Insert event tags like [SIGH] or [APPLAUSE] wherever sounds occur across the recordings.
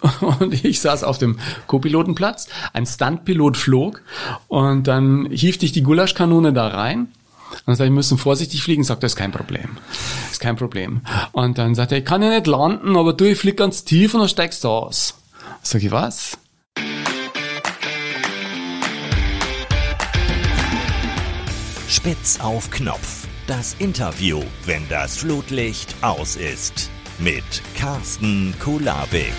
[LAUGHS] und ich saß auf dem Co-Pilotenplatz, ein Stuntpilot flog und dann hiefte ich die Gulaschkanone da rein. Und dann sagte ich, wir müssen vorsichtig fliegen. Sagt, das ist kein Problem. Ist kein Problem. Und dann sagte er, ich kann ja nicht landen, aber du, ich flieg ganz tief und dann steigst du aus. Sag ich, was? Spitz auf Knopf. Das Interview, wenn das Flutlicht aus ist. Mit Carsten Kulabik.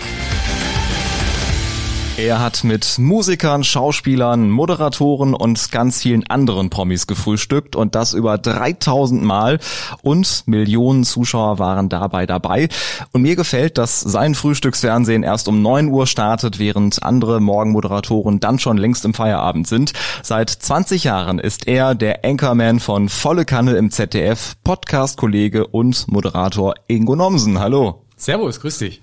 Er hat mit Musikern, Schauspielern, Moderatoren und ganz vielen anderen Promis gefrühstückt und das über 3000 Mal und Millionen Zuschauer waren dabei dabei. Und mir gefällt, dass sein Frühstücksfernsehen erst um 9 Uhr startet, während andere Morgenmoderatoren dann schon längst im Feierabend sind. Seit 20 Jahren ist er der Anchorman von Volle Kanne im ZDF, Podcast-Kollege und Moderator Ingo Nomsen. Hallo. Servus, grüß dich.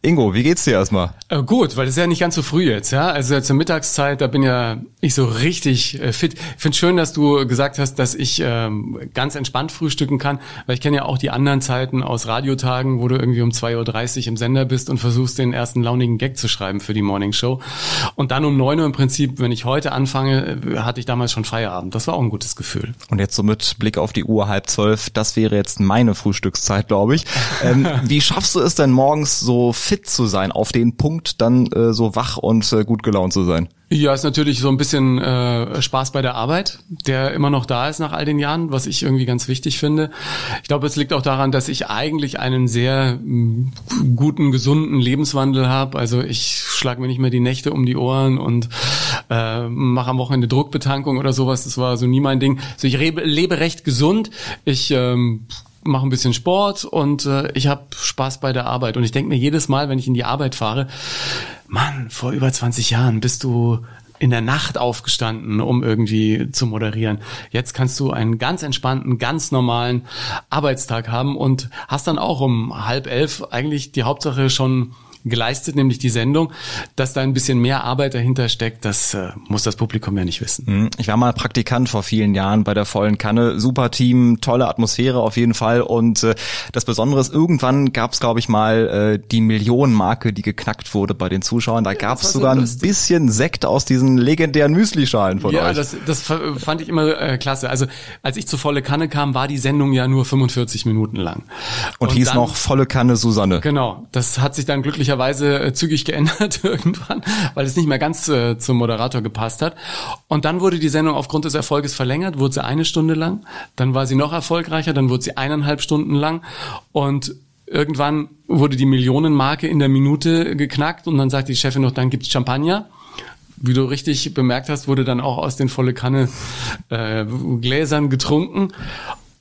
Ingo, wie geht's dir erstmal? Äh, gut, weil es ist ja nicht ganz so früh jetzt, ja. Also zur Mittagszeit, da bin ja ich so richtig äh, fit. Ich finde schön, dass du gesagt hast, dass ich ähm, ganz entspannt frühstücken kann, weil ich kenne ja auch die anderen Zeiten aus Radiotagen, wo du irgendwie um 2.30 Uhr im Sender bist und versuchst, den ersten launigen Gag zu schreiben für die Morning Show. Und dann um 9 Uhr im Prinzip, wenn ich heute anfange, äh, hatte ich damals schon Feierabend. Das war auch ein gutes Gefühl. Und jetzt so mit Blick auf die Uhr halb zwölf, das wäre jetzt meine Frühstückszeit, glaube ich. Ähm, [LAUGHS] wie schaffst du es denn morgens so fit zu sein, auf den Punkt dann äh, so wach und äh, gut gelaunt zu sein? Ja, ist natürlich so ein bisschen äh, Spaß bei der Arbeit, der immer noch da ist nach all den Jahren, was ich irgendwie ganz wichtig finde. Ich glaube, es liegt auch daran, dass ich eigentlich einen sehr mh, guten, gesunden Lebenswandel habe. Also ich schlage mir nicht mehr die Nächte um die Ohren und äh, mache am Wochenende Druckbetankung oder sowas. Das war so nie mein Ding. Also ich lebe, lebe recht gesund. Ich ähm, mache ein bisschen Sport und äh, ich habe Spaß bei der Arbeit. Und ich denke mir jedes Mal, wenn ich in die Arbeit fahre, Mann, vor über 20 Jahren bist du in der Nacht aufgestanden, um irgendwie zu moderieren. Jetzt kannst du einen ganz entspannten, ganz normalen Arbeitstag haben und hast dann auch um halb elf eigentlich die Hauptsache schon geleistet, nämlich die Sendung. Dass da ein bisschen mehr Arbeit dahinter steckt, das äh, muss das Publikum ja nicht wissen. Mhm. Ich war mal Praktikant vor vielen Jahren bei der vollen Kanne. Super Team, tolle Atmosphäre auf jeden Fall. Und äh, das Besondere ist, irgendwann gab es, glaube ich, mal äh, die Millionenmarke, die geknackt wurde bei den Zuschauern. Da gab es sogar so ein bisschen Sekt aus diesen legendären Müslischalen von ja, euch. Ja, das, das fand ich immer äh, klasse. Also als ich zu volle Kanne kam, war die Sendung ja nur 45 Minuten lang. Und, und hieß dann, noch volle Kanne Susanne. Genau, das hat sich dann glücklicherweise glücklicherweise äh, zügig geändert [LAUGHS] irgendwann, weil es nicht mehr ganz äh, zum Moderator gepasst hat. Und dann wurde die Sendung aufgrund des Erfolges verlängert, wurde sie eine Stunde lang, dann war sie noch erfolgreicher, dann wurde sie eineinhalb Stunden lang und irgendwann wurde die Millionenmarke in der Minute geknackt und dann sagt die Chefin noch, dann gibt's Champagner wie du richtig bemerkt hast, wurde dann auch aus den volle Kanne äh, Gläsern getrunken.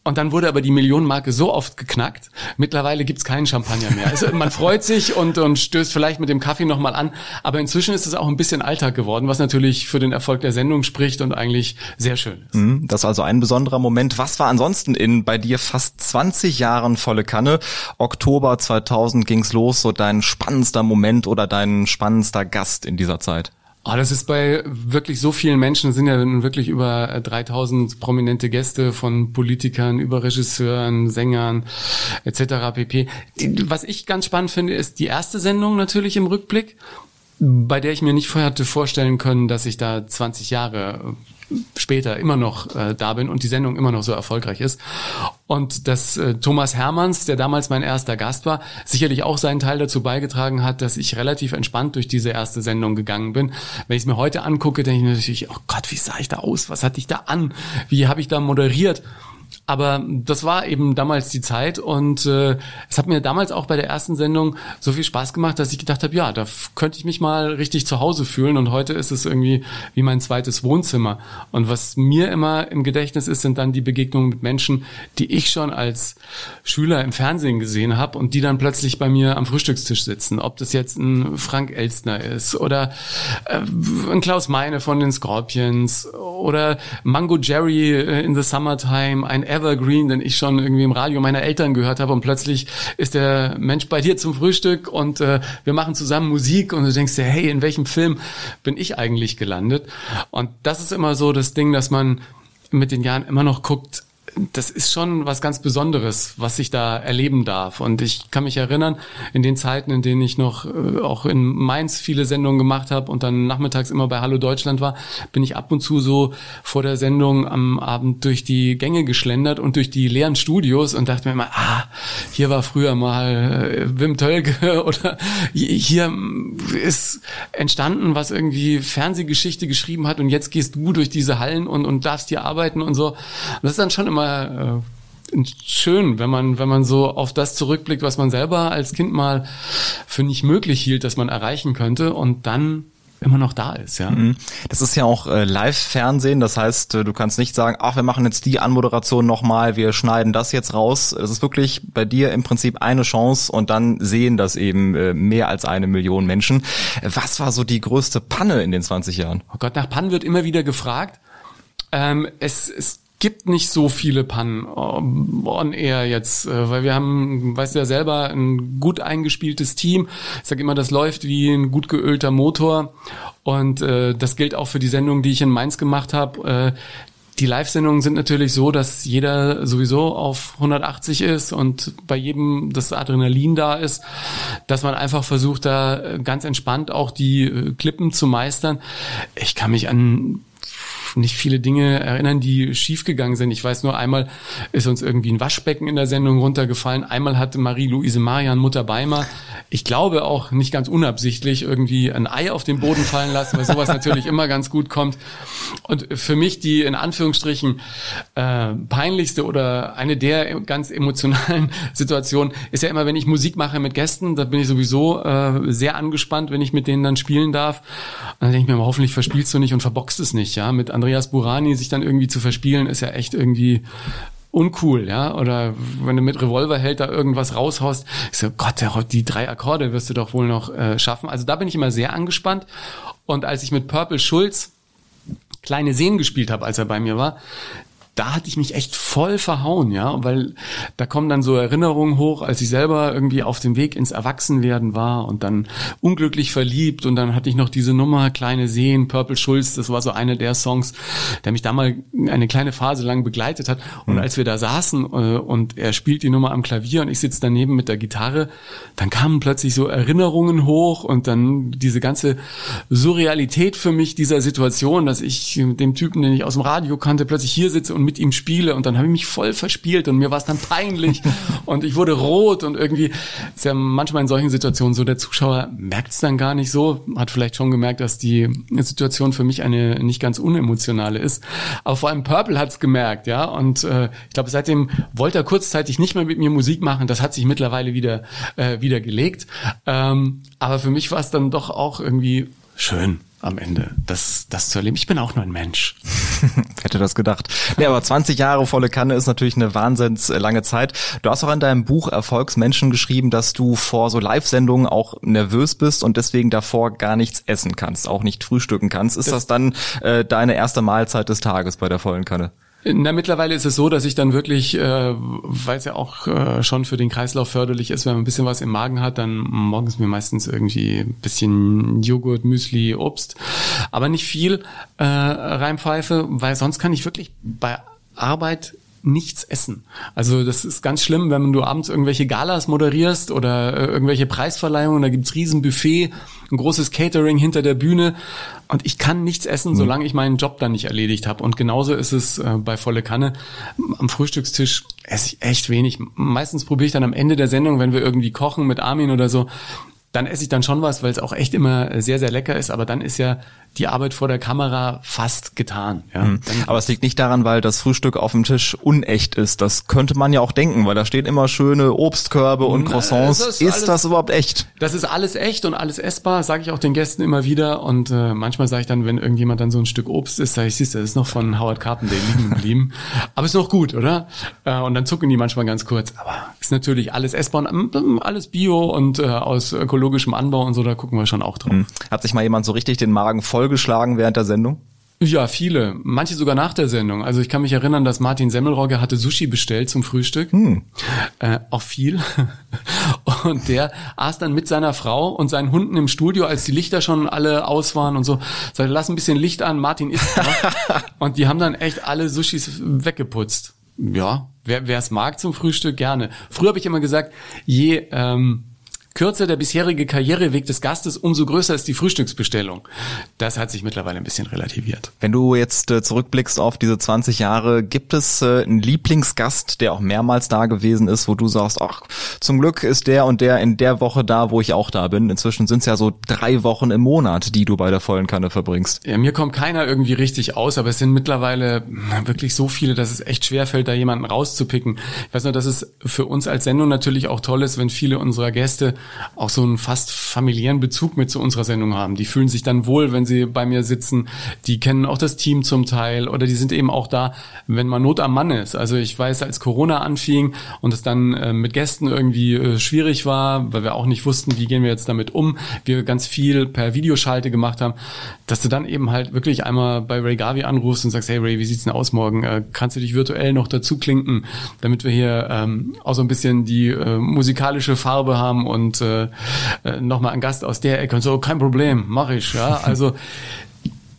Und dann wurde aber die Millionenmarke so oft geknackt. Mittlerweile gibt's keinen Champagner mehr. Also man freut sich und, und stößt vielleicht mit dem Kaffee nochmal an. Aber inzwischen ist es auch ein bisschen Alltag geworden, was natürlich für den Erfolg der Sendung spricht und eigentlich sehr schön ist. Mhm, das war also ein besonderer Moment. Was war ansonsten in bei dir fast 20 Jahren volle Kanne? Oktober 2000 ging's los. So dein spannendster Moment oder dein spannendster Gast in dieser Zeit? Oh, das ist bei wirklich so vielen Menschen, es sind ja wirklich über 3000 äh, prominente Gäste von Politikern, über Regisseuren, Sängern etc. pp. Was ich ganz spannend finde, ist die erste Sendung natürlich im Rückblick, bei der ich mir nicht vorher hatte vorstellen können, dass ich da 20 Jahre später immer noch äh, da bin und die Sendung immer noch so erfolgreich ist. Und dass äh, Thomas Hermanns, der damals mein erster Gast war, sicherlich auch seinen Teil dazu beigetragen hat, dass ich relativ entspannt durch diese erste Sendung gegangen bin. Wenn ich es mir heute angucke, denke ich natürlich, oh Gott, wie sah ich da aus? Was hatte ich da an? Wie habe ich da moderiert? Aber das war eben damals die Zeit und äh, es hat mir damals auch bei der ersten Sendung so viel Spaß gemacht, dass ich gedacht habe, ja, da könnte ich mich mal richtig zu Hause fühlen und heute ist es irgendwie wie mein zweites Wohnzimmer. Und was mir immer im Gedächtnis ist, sind dann die Begegnungen mit Menschen, die ich schon als Schüler im Fernsehen gesehen habe und die dann plötzlich bei mir am Frühstückstisch sitzen. Ob das jetzt ein Frank Elstner ist oder äh, ein Klaus Meine von den Scorpions oder Mango Jerry äh, in the Summertime, ein Evergreen, den ich schon irgendwie im Radio meiner Eltern gehört habe und plötzlich ist der Mensch bei dir zum Frühstück und äh, wir machen zusammen Musik und du denkst dir, hey, in welchem Film bin ich eigentlich gelandet? Und das ist immer so das Ding, dass man mit den Jahren immer noch guckt, das ist schon was ganz Besonderes, was ich da erleben darf. Und ich kann mich erinnern, in den Zeiten, in denen ich noch äh, auch in Mainz viele Sendungen gemacht habe und dann nachmittags immer bei Hallo Deutschland war, bin ich ab und zu so vor der Sendung am Abend durch die Gänge geschlendert und durch die leeren Studios und dachte mir immer, ah, hier war früher mal äh, Wim Tölke [LAUGHS] oder hier ist entstanden, was irgendwie Fernsehgeschichte geschrieben hat und jetzt gehst du durch diese Hallen und, und darfst hier arbeiten und so. Das ist dann schon immer äh, schön, wenn man, wenn man so auf das zurückblickt, was man selber als Kind mal für nicht möglich hielt, dass man erreichen könnte und dann immer noch da ist, ja. Mhm. Das ist ja auch äh, Live-Fernsehen, das heißt, äh, du kannst nicht sagen, ach, wir machen jetzt die Anmoderation nochmal, wir schneiden das jetzt raus. Es ist wirklich bei dir im Prinzip eine Chance und dann sehen das eben äh, mehr als eine Million Menschen. Was war so die größte Panne in den 20 Jahren? Oh Gott, nach Pannen wird immer wieder gefragt. Ähm, es, es gibt nicht so viele Pannen ähm, on air jetzt, äh, weil wir haben, weißt du ja selber, ein gut eingespieltes Team. Ich sage immer, das läuft wie ein gut geölter Motor und äh, das gilt auch für die Sendung, die ich in Mainz gemacht habe. Äh, die Live-Sendungen sind natürlich so, dass jeder sowieso auf 180 ist und bei jedem das Adrenalin da ist, dass man einfach versucht, da ganz entspannt auch die äh, Klippen zu meistern. Ich kann mich an nicht viele Dinge erinnern, die schiefgegangen sind. Ich weiß nur, einmal ist uns irgendwie ein Waschbecken in der Sendung runtergefallen. Einmal hatte Marie-Louise Marian, Mutter Beimer, ich glaube auch nicht ganz unabsichtlich, irgendwie ein Ei auf den Boden fallen lassen, weil sowas natürlich immer ganz gut kommt. Und für mich die in Anführungsstrichen äh, peinlichste oder eine der ganz emotionalen [LAUGHS] Situationen ist ja immer, wenn ich Musik mache mit Gästen, da bin ich sowieso äh, sehr angespannt, wenn ich mit denen dann spielen darf. Und dann denke ich mir, hoffentlich verspielst du nicht und verboxt es nicht, ja, mit Andreas Burani sich dann irgendwie zu verspielen, ist ja echt irgendwie uncool, ja, oder wenn du mit Revolverheld da irgendwas raushaust, ich so, Gott, die drei Akkorde wirst du doch wohl noch äh, schaffen. Also da bin ich immer sehr angespannt. Und als ich mit Purple Schulz kleine Seen gespielt habe, als er bei mir war, da hatte ich mich echt voll verhauen, ja, weil da kommen dann so Erinnerungen hoch, als ich selber irgendwie auf dem Weg ins Erwachsenwerden war und dann unglücklich verliebt und dann hatte ich noch diese Nummer Kleine Seen, Purple Schulz, das war so eine der Songs, der mich da mal eine kleine Phase lang begleitet hat und mhm. als wir da saßen äh, und er spielt die Nummer am Klavier und ich sitze daneben mit der Gitarre, dann kamen plötzlich so Erinnerungen hoch und dann diese ganze Surrealität für mich dieser Situation, dass ich dem Typen, den ich aus dem Radio kannte, plötzlich hier sitze und mit ihm spiele und dann habe ich mich voll verspielt und mir war es dann peinlich [LAUGHS] und ich wurde rot und irgendwie ist ja manchmal in solchen Situationen so, der Zuschauer merkt es dann gar nicht so, hat vielleicht schon gemerkt, dass die Situation für mich eine nicht ganz unemotionale ist, aber vor allem Purple hat es gemerkt, ja und äh, ich glaube seitdem wollte er kurzzeitig nicht mehr mit mir Musik machen, das hat sich mittlerweile wieder äh, wieder gelegt, ähm, aber für mich war es dann doch auch irgendwie schön am Ende, das, das zu erleben. Ich bin auch nur ein Mensch. [LAUGHS] Hätte das gedacht. Nee, aber 20 Jahre volle Kanne ist natürlich eine wahnsinns lange Zeit. Du hast auch in deinem Buch Erfolgsmenschen geschrieben, dass du vor so Live-Sendungen auch nervös bist und deswegen davor gar nichts essen kannst, auch nicht frühstücken kannst. Ist das, das dann äh, deine erste Mahlzeit des Tages bei der vollen Kanne? Na, mittlerweile ist es so, dass ich dann wirklich, äh, weil es ja auch äh, schon für den Kreislauf förderlich ist, wenn man ein bisschen was im Magen hat, dann morgens mir meistens irgendwie ein bisschen Joghurt, Müsli, Obst, aber nicht viel äh, reinpfeife, weil sonst kann ich wirklich bei Arbeit nichts essen. Also das ist ganz schlimm, wenn du abends irgendwelche Galas moderierst oder äh, irgendwelche Preisverleihungen, da gibt's riesen Buffet, ein großes Catering hinter der Bühne und ich kann nichts essen, mhm. solange ich meinen Job dann nicht erledigt habe. Und genauso ist es äh, bei volle Kanne. Am Frühstückstisch esse ich echt wenig. Meistens probiere ich dann am Ende der Sendung, wenn wir irgendwie kochen mit Armin oder so, dann esse ich dann schon was, weil es auch echt immer sehr, sehr lecker ist. Aber dann ist ja die Arbeit vor der Kamera fast getan. Ja. Mhm. Aber es liegt nicht daran, weil das Frühstück auf dem Tisch unecht ist. Das könnte man ja auch denken, weil da stehen immer schöne Obstkörbe und Croissants. ist, ist alles, das überhaupt echt? Das ist alles echt und alles essbar, sage ich auch den Gästen immer wieder. Und äh, manchmal sage ich dann, wenn irgendjemand dann so ein Stück Obst isst, sage ich, siehst du, das ist noch von Howard Carpendale liegen geblieben. [LAUGHS] aber ist noch gut, oder? Äh, und dann zucken die manchmal ganz kurz. Aber ist natürlich alles essbar und ähm, alles Bio und äh, aus ökologischem Anbau und so, da gucken wir schon auch drauf. Mhm. Hat sich mal jemand so richtig den Magen voll vollgeschlagen während der Sendung? Ja, viele. Manche sogar nach der Sendung. Also ich kann mich erinnern, dass Martin Semmelrogge hatte Sushi bestellt zum Frühstück. Hm. Äh, auch viel. [LAUGHS] Und der aß dann mit seiner Frau und seinen Hunden im Studio, als die Lichter schon alle aus waren und so. Sagte, lass ein bisschen Licht an, Martin isst noch. [LAUGHS] und die haben dann echt alle Sushis weggeputzt. ja, wer es mag zum Frühstück, gerne. Früher habe ich immer gesagt, je ähm, kürzer der bisherige Karriereweg des Gastes, umso größer ist die Frühstücksbestellung. Das hat sich mittlerweile ein bisschen relativiert. Wenn du jetzt äh, zurückblickst auf diese 20 Jahre, gibt es äh, einen Lieblingsgast, der auch mehrmals da gewesen ist, wo du sagst, ach, zum Glück ist der und der in der Woche da, wo ich auch da bin. Inzwischen sind es ja so drei Wochen im Monat, die du bei der vollen Kanne verbringst. Ja, mir kommt keiner irgendwie richtig aus, aber es sind mittlerweile wirklich so viele, dass es echt schwer fällt, da jemanden rauszupicken. Ich weiß nur, dass es für uns als Sendung natürlich auch toll ist, wenn viele unserer Gäste auch so einen fast familiären Bezug mit zu unserer Sendung haben. Die fühlen sich dann wohl, wenn sie bei mir sitzen. Die kennen auch das Team zum Teil oder die sind eben auch da, wenn man Not am Mann ist. Also ich weiß, als Corona anfing und es dann äh, mit Gästen irgendwie äh, schwierig war, weil wir auch nicht wussten, wie gehen wir jetzt damit um, wir ganz viel per Videoschalte gemacht haben, dass du dann eben halt wirklich einmal bei Ray Garvey anrufst und sagst, hey Ray, wie sieht's denn aus morgen? Äh, kannst du dich virtuell noch dazu klinken, damit wir hier ähm, auch so ein bisschen die äh, musikalische Farbe haben und äh, äh nochmal ein Gast aus der Ecke und so, kein Problem, mache ich. Ja, also [LAUGHS]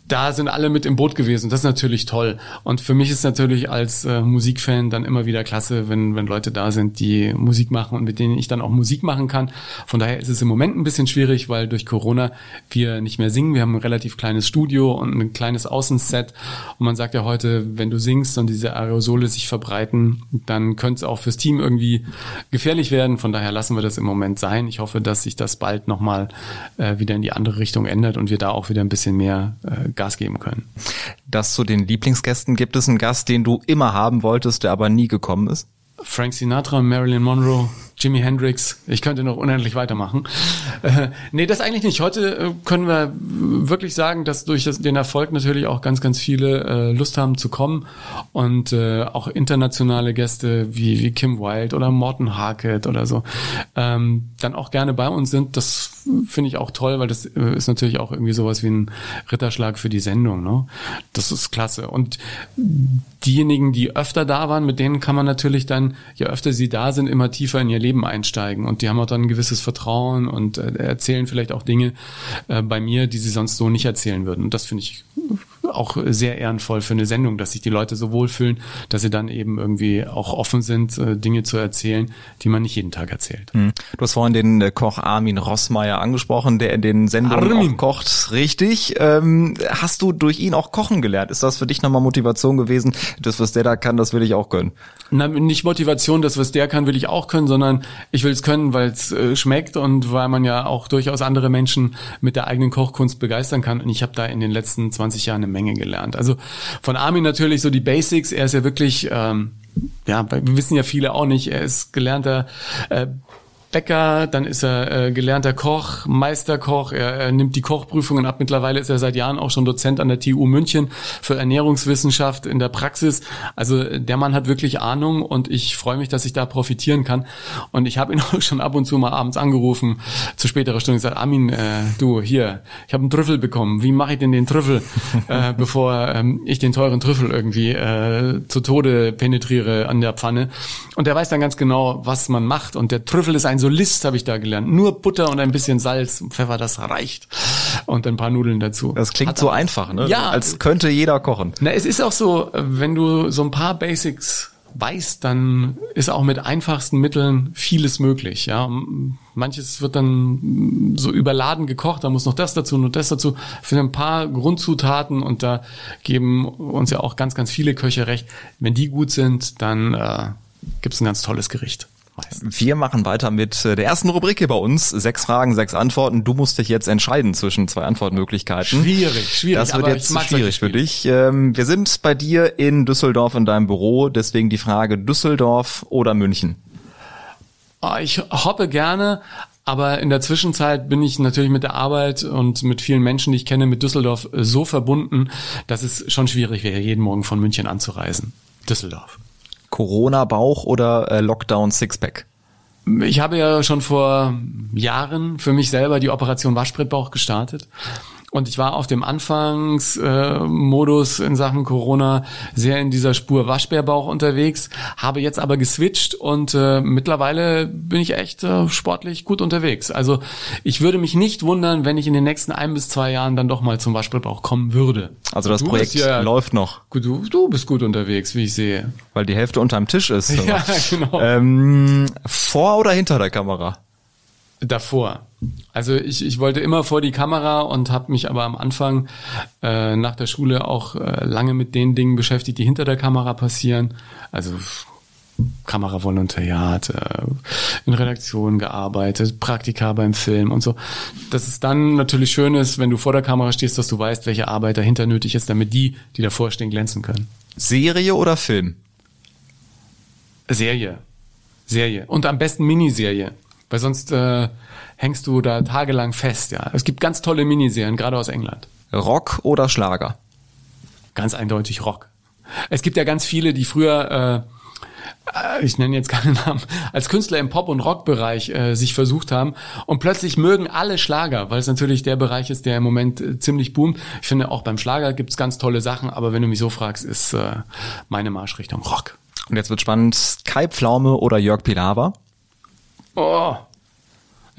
da sind alle mit im Boot gewesen. Das ist natürlich toll. Und für mich ist natürlich als äh, Musikfan dann immer wieder klasse, wenn, wenn Leute da sind, die Musik machen und mit denen ich dann auch Musik machen kann. Von daher ist es im Moment ein bisschen schwierig, weil durch Corona wir nicht mehr singen. Wir haben ein relativ kleines Studio und ein kleines Außenset. Und man sagt ja heute, wenn du singst und diese Aerosole sich verbreiten, dann könnte es auch fürs Team irgendwie gefährlich werden. Von daher lassen wir das im Moment sein. Ich hoffe, dass sich das bald nochmal äh, wieder in die andere Richtung ändert und wir da auch wieder ein bisschen mehr äh, Gas geben können. Das zu den Lieblingsgästen gibt es einen Gast, den du immer haben wolltest, der aber nie gekommen ist? Frank Sinatra, Marilyn Monroe, Jimi Hendrix. Ich könnte noch unendlich weitermachen. Äh, nee, das eigentlich nicht. Heute äh, können wir wirklich sagen, dass durch das, den Erfolg natürlich auch ganz, ganz viele äh, Lust haben zu kommen und äh, auch internationale Gäste wie, wie Kim Wilde oder Morton Harkett oder so ähm, dann auch gerne bei uns sind. Das finde ich auch toll, weil das äh, ist natürlich auch irgendwie sowas wie ein Ritterschlag für die Sendung. Ne? Das ist klasse. Und diejenigen, die öfter da waren, mit denen kann man natürlich dann, je öfter sie da sind, immer tiefer in ihr Leben einsteigen. Und die haben auch dann ein gewisses Vertrauen und äh, erzählen vielleicht auch Dinge äh, bei mir, die sie sonst so nicht erzählen würden. Und das finde ich auch sehr ehrenvoll für eine Sendung, dass sich die Leute so wohlfühlen, dass sie dann eben irgendwie auch offen sind, äh, Dinge zu erzählen, die man nicht jeden Tag erzählt. Mhm. Du hast vorhin den äh, Koch Armin Rossmeier angesprochen, der in den Sendungen Armin. auch kocht. Richtig. Ähm, hast du durch ihn auch kochen gelernt? Ist das für dich nochmal Motivation gewesen? Das, was der da kann, das will ich auch können. Na, nicht Motivation, das, was der kann, will ich auch können, sondern ich will es können, weil es äh, schmeckt und weil man ja auch durchaus andere Menschen mit der eigenen Kochkunst begeistern kann. Und ich habe da in den letzten 20 Jahren eine Menge gelernt. Also von Armin natürlich so die Basics. Er ist ja wirklich, ähm, ja, wir wissen ja viele auch nicht, er ist gelernter äh, Bäcker, dann ist er äh, gelernter Koch, Meisterkoch, er, er nimmt die Kochprüfungen ab. Mittlerweile ist er seit Jahren auch schon Dozent an der TU München für Ernährungswissenschaft in der Praxis. Also der Mann hat wirklich Ahnung und ich freue mich, dass ich da profitieren kann. Und ich habe ihn [LAUGHS] auch schon ab und zu mal abends angerufen, zu späterer Stunde gesagt, Armin, äh, du, hier, ich habe einen Trüffel bekommen. Wie mache ich denn den Trüffel, äh, [LAUGHS] bevor ähm, ich den teuren Trüffel irgendwie äh, zu Tode penetriere an der Pfanne? Und der weiß dann ganz genau, was man macht. Und der Trüffel ist ein ein Solist habe ich da gelernt. Nur Butter und ein bisschen Salz, Pfeffer, das reicht. Und ein paar Nudeln dazu. Das klingt Hat so einfach, ne? Ja. Als könnte jeder kochen. Na, es ist auch so, wenn du so ein paar Basics weißt, dann ist auch mit einfachsten Mitteln vieles möglich. Ja, manches wird dann so überladen gekocht, da muss noch das dazu und das dazu. Für ein paar Grundzutaten und da geben uns ja auch ganz, ganz viele Köche recht. Wenn die gut sind, dann äh, gibt ein ganz tolles Gericht meistens. Wir machen weiter mit äh, der ersten Rubrik hier bei uns. Sechs Fragen, sechs Antworten. Du musst dich jetzt entscheiden zwischen zwei Antwortmöglichkeiten. Schwierig, schwierig. Das wird jetzt schwierig für dich. Ähm, wir sind bei dir in Düsseldorf in deinem Büro. Deswegen die Frage Düsseldorf oder München? Ah, ich hoppe gerne, aber in der Zwischenzeit bin ich natürlich mit der Arbeit und mit vielen Menschen, die ich kenne, mit Düsseldorf so verbunden, dass es schon schwierig wäre, jeden Morgen von München anzureisen. Düsseldorf. Corona-Bauch oder äh, Lockdown-Sixpack? Ich habe ja schon vor Jahren für mich selber die Operation Waschbrettbauch gestartet. Und ich war auf dem Anfangsmodus äh, in Sachen Corona sehr in dieser Spur Waschbärbauch unterwegs, habe jetzt aber geswitcht und äh, mittlerweile bin ich echt äh, sportlich gut unterwegs. Also ich würde mich nicht wundern, wenn ich in den nächsten ein bis zwei Jahren dann doch mal zum Waschbärbauch kommen würde. Also das du Projekt ja, läuft noch. Du, du bist gut unterwegs, wie ich sehe. Weil die Hälfte unterm Tisch ist. [LAUGHS] Ja, genau. Ähm, vor oder hinter der Kamera? Davor. Also ich, ich wollte immer vor die Kamera und habe mich aber am Anfang äh, nach der Schule auch äh, lange mit den Dingen beschäftigt, die hinter der Kamera passieren. Also Kameravolontariat, äh, in Redaktionen gearbeitet, Praktika beim Film und so. Dass es dann natürlich schön ist, wenn du vor der Kamera stehst, dass du weißt, welche Arbeit dahinter nötig ist, damit die, die davor stehen, glänzen können. Serie oder Film? Serie. Serie. Und am besten Miniserie. Weil sonst äh, hängst du da tagelang fest, ja. Es gibt ganz tolle Miniserien, gerade aus England. Rock oder Schlager? Ganz eindeutig Rock. Es gibt ja ganz viele, die früher, äh, ich nenne jetzt keinen Namen, als Künstler im Pop- und Rockbereich äh, sich versucht haben und plötzlich mögen alle Schlager, weil es natürlich der Bereich ist, der im Moment äh, ziemlich boomt. Ich finde, auch beim Schlager gibt's ganz tolle Sachen, aber wenn du mich so fragst, ist äh, meine Marschrichtung Rock. Und jetzt wird spannend, Kai Pflaume oder Jörg Pilawa? Oh,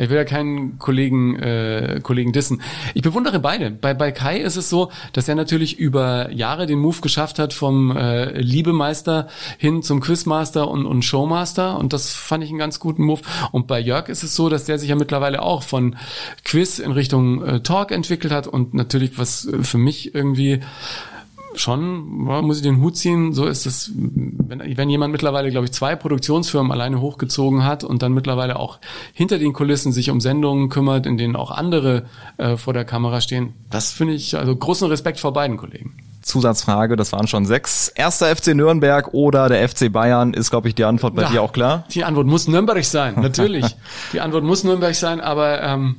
ich will ja keinen Kollegen, äh, Kollegen dissen. Ich bewundere beide. Bei, bei Kai ist es so, dass er natürlich über Jahre den Move geschafft hat vom äh, Liebemeister hin zum Quizmaster und, und Showmaster. Und das fand ich einen ganz guten Move. Und bei Jörg ist es so, dass der sich ja mittlerweile auch von Quiz in Richtung äh, Talk entwickelt hat und natürlich was für mich irgendwie schon, muss ich den Hut ziehen, so ist es, wenn, wenn jemand mittlerweile, glaube ich, zwei Produktionsfirmen alleine hochgezogen hat und dann mittlerweile auch hinter den Kulissen sich um Sendungen kümmert, in denen auch andere äh, vor der Kamera stehen, das finde ich, also großen Respekt vor beiden Kollegen. Zusatzfrage, das waren schon sechs. Erster FC Nürnberg oder der FC Bayern ist, glaube ich, die Antwort bei ja, dir auch klar? Die Antwort muss Nürnberg sein, natürlich. [LAUGHS] die Antwort muss Nürnberg sein, aber ähm,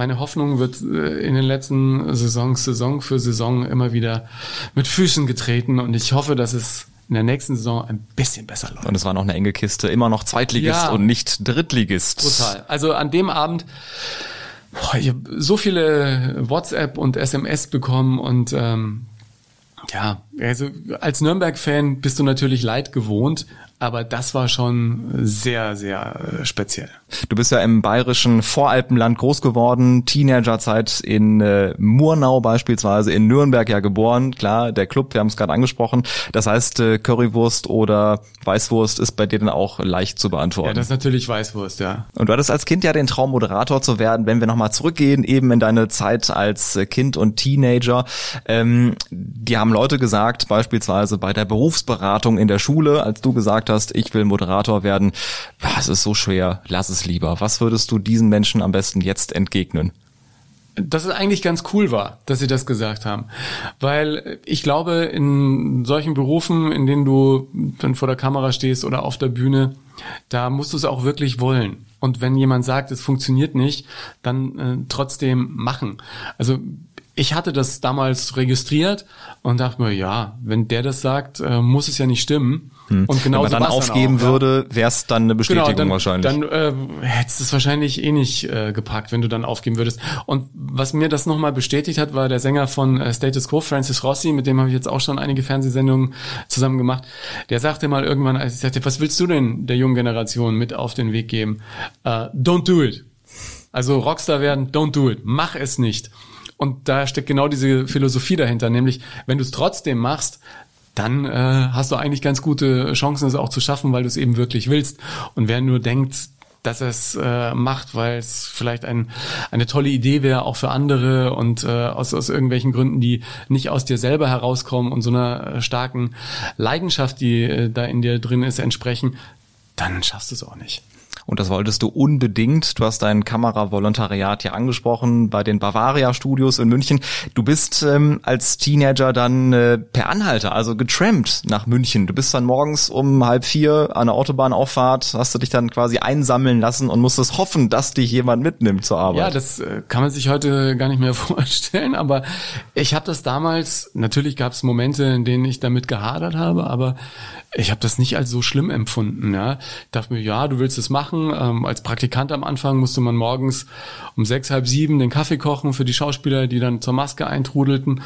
meine Hoffnung wird äh, in den letzten Saisons, Saison für Saison immer wieder mit Füßen getreten und ich hoffe, dass es in der nächsten Saison ein bisschen besser läuft. Und es war noch eine enge Kiste, immer noch Zweitligist ja, und nicht Drittligist. Total. Also an dem Abend boah, ich habe so viele WhatsApp und SMS bekommen und ähm, ja, also als Nürnberg-Fan bist du natürlich Leid gewohnt, aber das war schon sehr, sehr äh, speziell. Du bist ja im bayerischen Voralpenland groß geworden, Teenagerzeit in äh, Murnau beispielsweise, in Nürnberg ja geboren. Klar, der Club, wir haben es gerade angesprochen. Das heißt, äh, Currywurst oder Weißwurst ist bei dir dann auch leicht zu beantworten. Ja, das ist natürlich Weißwurst, ja. Und du hattest als Kind ja den Traum, Moderator zu werden. Wenn wir nochmal zurückgehen, eben in deine Zeit als Kind und Teenager. Ähm, die haben Leute gesagt, beispielsweise bei der Berufsberatung in der Schule, als du gesagt hast, ich will Moderator werden, es ist so schwer, lass es lieber. Was würdest du diesen Menschen am besten jetzt entgegnen? dass es eigentlich ganz cool war, dass sie das gesagt haben. Weil ich glaube, in solchen Berufen, in denen du dann vor der Kamera stehst oder auf der Bühne, da musst du es auch wirklich wollen. Und wenn jemand sagt, es funktioniert nicht, dann äh, trotzdem machen. Also ich hatte das damals registriert und dachte mir, ja, wenn der das sagt, äh, muss es ja nicht stimmen. Hm. Und genau Wenn man dann aufgeben auch, würde, wäre es dann eine Bestätigung genau, dann, wahrscheinlich. Dann äh, hättest du es wahrscheinlich eh nicht äh, gepackt, wenn du dann aufgeben würdest. Und was mir das nochmal bestätigt hat, war der Sänger von äh, Status Quo, Francis Rossi, mit dem habe ich jetzt auch schon einige Fernsehsendungen zusammen gemacht. Der sagte mal irgendwann, als ich sagte, was willst du denn der jungen Generation mit auf den Weg geben? Uh, don't do it. Also Rockstar werden, don't do it. Mach es nicht. Und da steckt genau diese Philosophie dahinter, nämlich wenn du es trotzdem machst, dann äh, hast du eigentlich ganz gute Chancen, es auch zu schaffen, weil du es eben wirklich willst. Und wer nur denkt, dass er es äh, macht, weil es vielleicht ein, eine tolle Idee wäre, auch für andere und äh, aus, aus irgendwelchen Gründen, die nicht aus dir selber herauskommen und so einer äh, starken Leidenschaft, die äh, da in dir drin ist, entsprechen, dann schaffst du es auch nicht und das wolltest du unbedingt. Du hast dein Kameravolontariat ja angesprochen bei den Bavaria Studios in München. Du bist ähm, als Teenager dann äh, per Anhalter, also getrampt nach München. Du bist dann morgens um halb vier an der Autobahnauffahrt, hast du dich dann quasi einsammeln lassen und musstest hoffen, dass dich jemand mitnimmt zur Arbeit. Ja, das äh, kann man sich heute gar nicht mehr [LAUGHS] vorstellen, aber ich habe das damals, natürlich gab es Momente, in denen ich damit gehadert habe, aber ich habe das nicht als so schlimm empfunden. Ja, ich dachte mir, ja, du willst es machen. Ähm, als Praktikant am Anfang musste man morgens um sechs, halb sieben den Kaffee kochen für die Schauspieler, die dann zur Maske eintrudelten.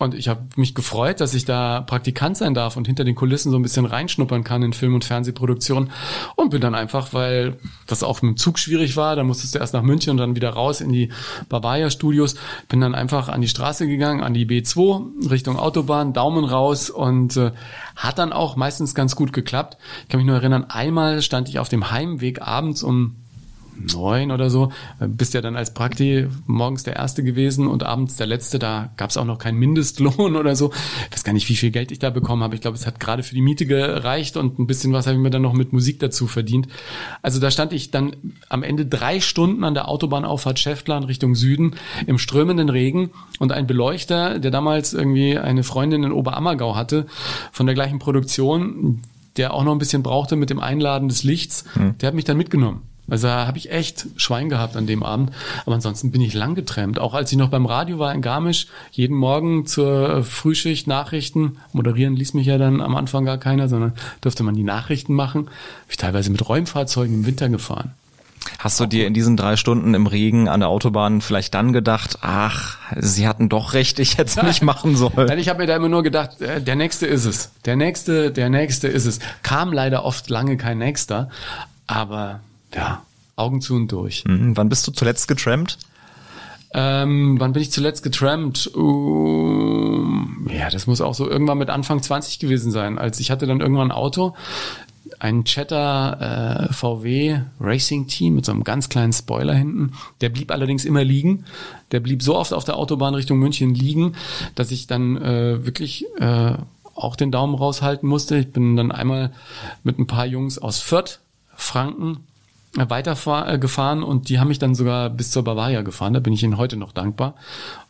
Und ich habe mich gefreut, dass ich da Praktikant sein darf und hinter den Kulissen so ein bisschen reinschnuppern kann in Film- und Fernsehproduktion. Und bin dann einfach, weil das auch mit dem Zug schwierig war, dann musstest du erst nach München und dann wieder raus in die Bavaria Studios, bin dann einfach an die Straße gegangen, an die B2 Richtung Autobahn, Daumen raus und äh, hat dann auch meistens ganz gut geklappt. Ich kann mich nur erinnern, einmal stand ich auf dem Heimweg abends um neun oder so, bist ja dann als Prakti morgens der Erste gewesen und abends der Letzte. Da gab es auch noch keinen Mindestlohn [LAUGHS] oder so. Ich weiß gar nicht, wie viel Geld ich da bekommen habe. Ich glaube, es hat gerade für die Miete gereicht und ein bisschen was habe ich mir dann noch mit Musik dazu verdient. Also da stand ich dann am Ende drei Stunden an der Autobahnauffahrt Schäftlarn Richtung Süden im strömenden Regen und ein Beleuchter, der damals irgendwie eine Freundin in Oberammergau hatte, von der gleichen Produktion, der auch noch ein bisschen brauchte mit dem Einladen des Lichts, hm. der hat mich dann mitgenommen. Also da habe ich echt Schwein gehabt an dem Abend. Aber ansonsten bin ich lang getrennt. Auch als ich noch beim Radio war in Garmisch, jeden Morgen zur Frühschicht Nachrichten. Moderieren ließ mich ja dann am Anfang gar keiner, sondern durfte man die Nachrichten machen. Bin ich teilweise mit Räumfahrzeugen im Winter gefahren. Hast du dir in diesen drei Stunden im Regen an der Autobahn vielleicht dann gedacht, ach, sie hatten doch recht, ich hätte es nicht machen sollen? Nein, ich habe mir da immer nur gedacht, äh, der nächste ist es. Der nächste, der nächste ist es. Kam leider oft lange kein nächster, aber ja, Augen zu und durch. Mhm. Wann bist du zuletzt getrampt? Ähm, wann bin ich zuletzt getrampt? Uh, ja, das muss auch so irgendwann mit Anfang 20 gewesen sein. Als ich hatte dann irgendwann ein Auto, ein Chatter äh, VW Racing Team mit so einem ganz kleinen Spoiler hinten. Der blieb allerdings immer liegen. Der blieb so oft auf der Autobahn Richtung München liegen, dass ich dann äh, wirklich äh, auch den Daumen raushalten musste. Ich bin dann einmal mit ein paar Jungs aus Fürth, Franken, weitergefahren und die haben mich dann sogar bis zur Bavaria gefahren. Da bin ich ihnen heute noch dankbar.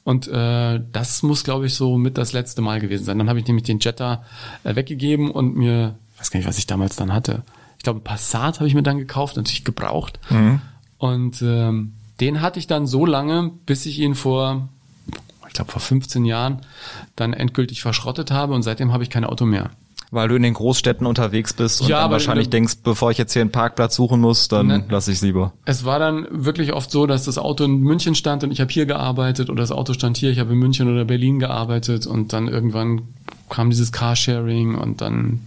Und äh, das muss, glaube ich, so mit das letzte Mal gewesen sein. Dann habe ich nämlich den Jetta äh, weggegeben und mir, weiß gar nicht, was ich damals dann hatte. Ich glaube, Passat habe ich mir dann gekauft, natürlich gebraucht. Mhm. Und ähm, den hatte ich dann so lange, bis ich ihn vor, ich glaube, vor 15 Jahren dann endgültig verschrottet habe und seitdem habe ich kein Auto mehr weil du in den Großstädten unterwegs bist und ja, dann wahrscheinlich in, denkst, bevor ich jetzt hier einen Parkplatz suchen muss, dann ne, lasse ich lieber. Es war dann wirklich oft so, dass das Auto in München stand und ich habe hier gearbeitet oder das Auto stand hier, ich habe in München oder Berlin gearbeitet und dann irgendwann kam dieses Carsharing und dann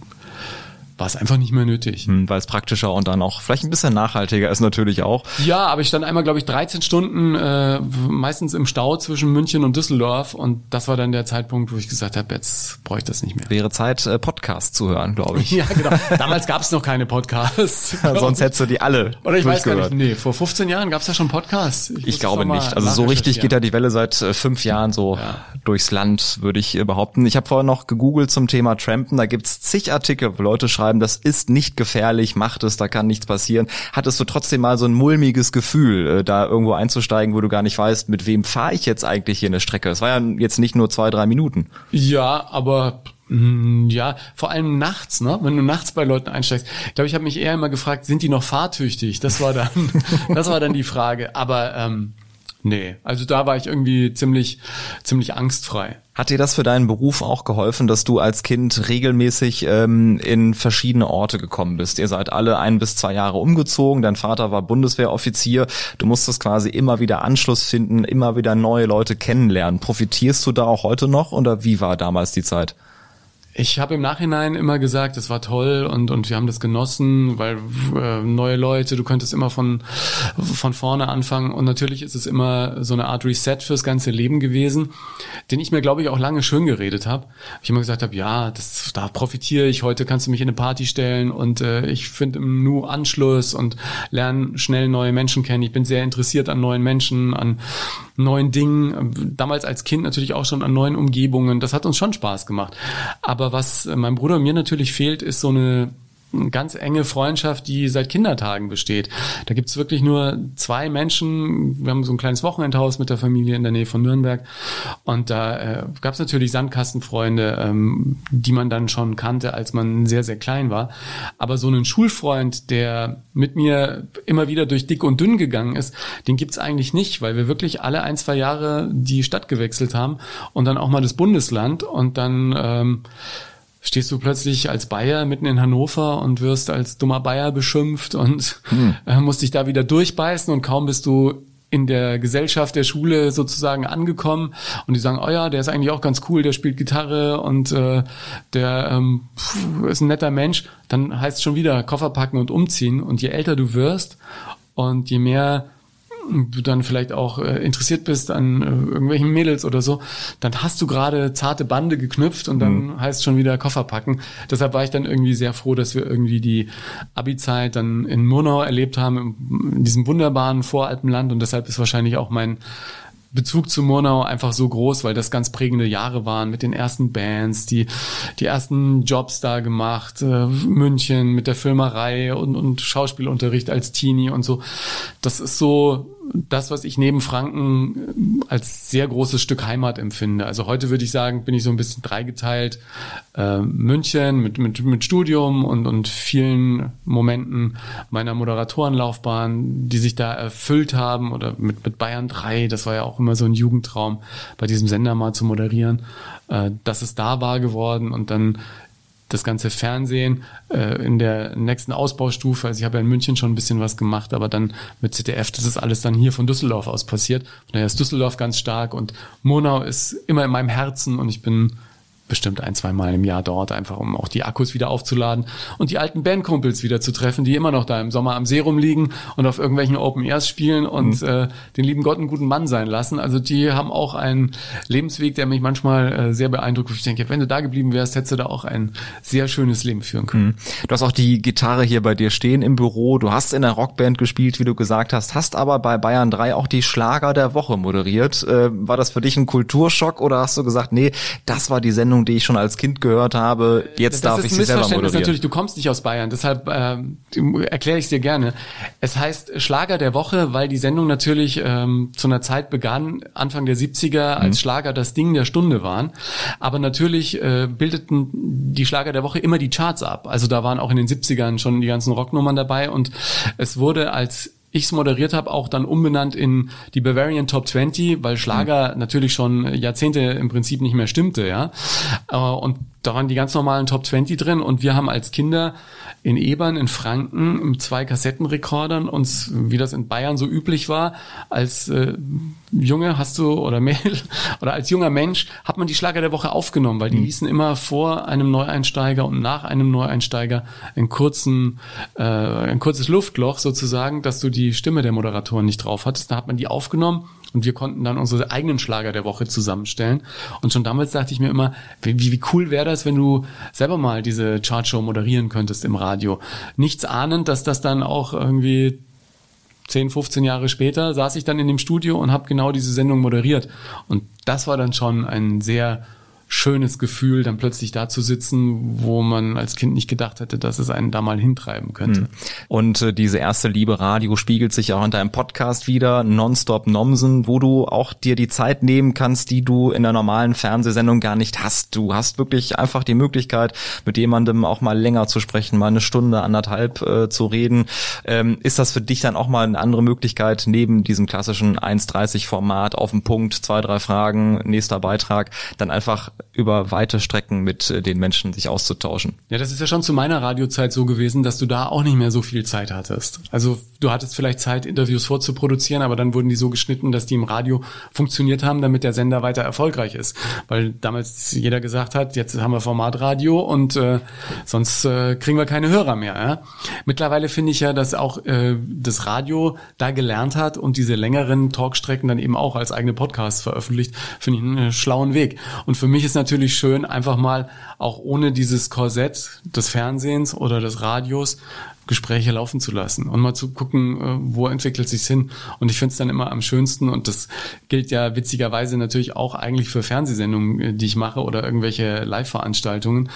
war es einfach nicht mehr nötig. Hm, Weil es praktischer und dann auch vielleicht ein bisschen nachhaltiger ist natürlich auch. Ja, aber ich stand einmal, glaube ich, 13 Stunden äh, meistens im Stau zwischen München und Düsseldorf und das war dann der Zeitpunkt, wo ich gesagt habe, jetzt brauche ich das nicht mehr. Wäre Zeit, äh, Podcasts zu hören, glaube ich. [LAUGHS] ja, genau. Damals gab es noch keine Podcasts. [LAUGHS] Sonst hättest du die alle Oder ich weiß gar nicht, nee, vor 15 Jahren gab es ja schon Podcasts. Ich, ich glaube nicht. Also so richtig geht ja die Welle seit äh, fünf Jahren so ja. durchs Land, würde ich behaupten. Ich habe vorher noch gegoogelt zum Thema Trampen. Da gibt's zig Artikel, wo Leute schreiben, schreiben, das ist nicht gefährlich, macht es, da kann nichts passieren. Hattest du trotzdem mal so ein mulmiges Gefühl, äh, da irgendwo einzusteigen, wo du gar nicht weißt, mit wem fahre ich jetzt eigentlich hier eine Strecke? Das war ja jetzt nicht nur zwei, drei Minuten. Ja, aber hm, ja, vor allem nachts, ne? Wenn du nachts bei Leuten einsteigst. Ich glaube, ich habe mich eher immer gefragt, sind die noch fahrtüchtig? Das war dann, [LAUGHS] das war dann die Frage. Aber ähm, Nee, also da war ich irgendwie ziemlich, ziemlich angstfrei. Hat dir das für deinen Beruf auch geholfen, dass du als Kind regelmäßig ähm, in verschiedene Orte gekommen bist? Ihr seid alle ein bis zwei Jahre umgezogen, dein Vater war Bundeswehroffizier, du musstest quasi immer wieder Anschluss finden, immer wieder neue Leute kennenlernen. Profitierst du da auch heute noch oder wie war damals die Zeit? Ich habe im Nachhinein immer gesagt, es war toll und, und wir haben das genossen, weil äh, neue Leute, du könntest immer von, von vorne anfangen und natürlich ist es immer so eine Art Reset fürs ganze Leben gewesen, den ich mir, glaube ich, auch lange schön geredet habe. Ich immer gesagt habe, ja, das, da profitiere ich, heute kannst du mich in eine Party stellen und äh, ich finde im Nu Anschluss und lerne schnell neue Menschen kennen. Ich bin sehr interessiert an neuen Menschen, an neuen Dingen, damals als Kind natürlich auch schon an neuen Umgebungen. Das hat uns schon Spaß gemacht. Aber was meinem Bruder und mir natürlich fehlt, ist so eine ganz enge Freundschaft, die seit Kindertagen besteht. Da gibt's wirklich nur zwei Menschen. Wir haben so ein kleines Wochenendhaus mit der Familie in der Nähe von Nürnberg. Und da äh, gab's natürlich Sandkastenfreunde, ähm, die man dann schon kannte, als man sehr, sehr klein war. Aber so einen Schulfreund, der mit mir immer wieder durch dick und dünn gegangen ist, den gibt's eigentlich nicht, weil wir wirklich alle ein, zwei Jahre die Stadt gewechselt haben und dann auch mal das Bundesland und dann ähm, stehst du plötzlich als Bayer mitten in Hannover und wirst als dummer Bayer beschimpft und hm. äh, musst dich da wieder durchbeißen und kaum bist du in der Gesellschaft der Schule sozusagen angekommen. Und die sagen, oh ja, der ist eigentlich auch ganz cool, der spielt Gitarre und äh, der ähm, ist ein netter Mensch, dann heißt es schon wieder Koffer packen und umziehen. Und je älter du wirst und je mehr du dann vielleicht auch äh, interessiert bist an äh, irgendwelchen Mädels oder so, dann hast du gerade zarte Bande geknüpft und dann mhm. heißt schon wieder Koffer packen. Deshalb war ich dann irgendwie sehr froh, dass wir irgendwie die Abi-Zeit dann in Murnau erlebt haben, in diesem wunderbaren Voralpenland und deshalb ist wahrscheinlich auch mein Bezug zu Murnau einfach so groß, weil das ganz prägende Jahre waren mit den ersten Bands, die die ersten Jobs da gemacht, äh, München mit der Filmerei und, und Schauspielunterricht als Teenie und so. Das ist so das, was ich neben Franken äh, als sehr großes Stück Heimat empfinde. Also heute würde ich sagen, bin ich so ein bisschen dreigeteilt. Äh, München mit, mit, mit Studium und, und vielen Momenten meiner Moderatorenlaufbahn, die sich da erfüllt haben oder mit, mit Bayern 3, das war ja auch immer so ein Jugendtraum, bei diesem Sender mal zu moderieren. Äh, das ist da wahr geworden und dann das ganze Fernsehen äh, in der nächsten Ausbaustufe. Also ich habe ja in München schon ein bisschen was gemacht, aber dann mit ZDF, das ist alles dann hier von Düsseldorf aus passiert. Von daher ist Düsseldorf ganz stark und Monau ist immer in meinem Herzen und ich bin bestimmt ein, zwei Mal im Jahr dort, einfach um auch die Akkus wieder aufzuladen und die alten Bandkumpels wieder zu treffen, die immer noch da im Sommer am See rumliegen und auf irgendwelchen Open Airs spielen und mhm. äh, den lieben Gott einen guten Mann sein lassen. Also die haben auch einen Lebensweg, der mich manchmal äh, sehr beeindruckt. Ich denke, wenn du da geblieben wärst, hättest du da auch ein sehr schönes Leben führen können. Mhm. Du hast auch die Gitarre hier bei dir stehen im Büro. Du hast in der Rockband gespielt, wie du gesagt hast, hast aber bei Bayern 3 auch die Schlager der Woche moderiert. Äh, war das für dich ein Kulturschock oder hast du gesagt, nee, das war die Sendung, Sendung, die ich schon als Kind gehört habe. Jetzt das darf ich sie selber moderieren. natürlich, du kommst nicht aus Bayern, deshalb äh, erkläre ich es dir gerne. Es heißt Schlager der Woche, weil die Sendung natürlich ähm, zu einer Zeit begann, Anfang der 70er, als mhm. Schlager das Ding der Stunde waren. Aber natürlich äh, bildeten die Schlager der Woche immer die Charts ab. Also da waren auch in den 70ern schon die ganzen Rocknummern dabei und es wurde als ich es moderiert habe, auch dann umbenannt in die Bavarian Top 20, weil Schlager mhm. natürlich schon Jahrzehnte im Prinzip nicht mehr stimmte, ja. Äh, und da waren die ganz normalen Top 20 drin und wir haben als Kinder in Ebern in Franken mit zwei Kassettenrekordern uns, wie das in Bayern so üblich war, als äh, Junge hast du oder [LAUGHS] Mädel oder als junger Mensch hat man die Schlager der Woche aufgenommen, weil die mhm. ließen immer vor einem Neueinsteiger und nach einem Neueinsteiger einen kurzen, äh, ein kurzes Luftloch sozusagen, dass du die Stimme der Moderatoren nicht drauf hattest. Da hat man die aufgenommen und wir konnten dann unsere eigenen Schlager der Woche zusammenstellen. Und schon damals dachte ich mir immer, wie, wie cool wäre das, wenn du selber mal diese Chartshow moderieren könntest im Radio. Nichts ahnend, dass das dann auch irgendwie 10, 15 Jahre später saß ich dann in dem Studio und habe genau diese Sendung moderiert. Und das war dann schon ein sehr schönes Gefühl, dann plötzlich da zu sitzen, wo man als Kind nicht gedacht hätte, dass es einen da mal hintreiben könnte. Hm. Und äh, diese erste Liebe Radio spiegelt sich auch in deinem Podcast wieder, Nonstop Nomsen, wo du auch dir die Zeit nehmen kannst, die du in der normalen Fernsehsendung gar nicht hast. Du hast wirklich einfach die Möglichkeit, mit jemandem auch mal länger zu sprechen, mal eine Stunde, anderthalb äh, zu reden. Ähm, ist das für dich dann auch mal eine andere Möglichkeit, neben diesem klassischen 1,30 Format auf den Punkt, zwei, drei Fragen, nächster Beitrag, dann einfach über weite Strecken mit äh, den Menschen sich auszutauschen. Ja, das ist ja schon zu meiner Radiozeit so gewesen, dass du da auch nicht mehr so viel Zeit hattest. Also du hattest vielleicht Zeit, Interviews vorzuproduzieren, aber dann wurden die so geschnitten, dass die im Radio funktioniert haben, damit der Sender weiter erfolgreich ist. Weil damals jeder gesagt hat, jetzt haben wir Formatradio und äh, sonst äh, kriegen wir keine Hörer mehr. Ja? Mittlerweile finde ich ja, dass auch äh, das Radio da gelernt hat und diese längeren Talkstrecken dann eben auch als eigene Podcasts veröffentlicht, finde ich einen schlauen Weg. Und für mich ist natürlich schön, einfach mal auch ohne dieses Korsett des Fernsehens oder des Radios Gespräche laufen zu lassen und mal zu gucken, äh, wo entwickelt sich's hin. Und ich finde es dann immer am schönsten und das gilt ja witzigerweise natürlich auch eigentlich für Fernsehsendungen, äh, die ich mache oder irgendwelche Live-Veranstaltungen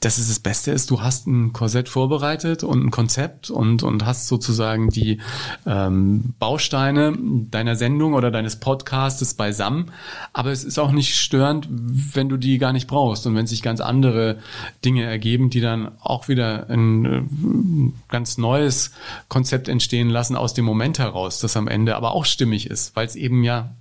dass es das Beste ist, du hast ein Korsett vorbereitet und ein Konzept und, und hast sozusagen die ähm, Bausteine deiner Sendung oder deines Podcastes beisammen. Aber es ist auch nicht störend, wenn du die gar nicht brauchst und wenn sich ganz andere Dinge ergeben, die dann auch wieder ein äh, ganz neues Konzept entstehen lassen aus dem Moment heraus, das am Ende aber auch stimmig ist, weil es eben ja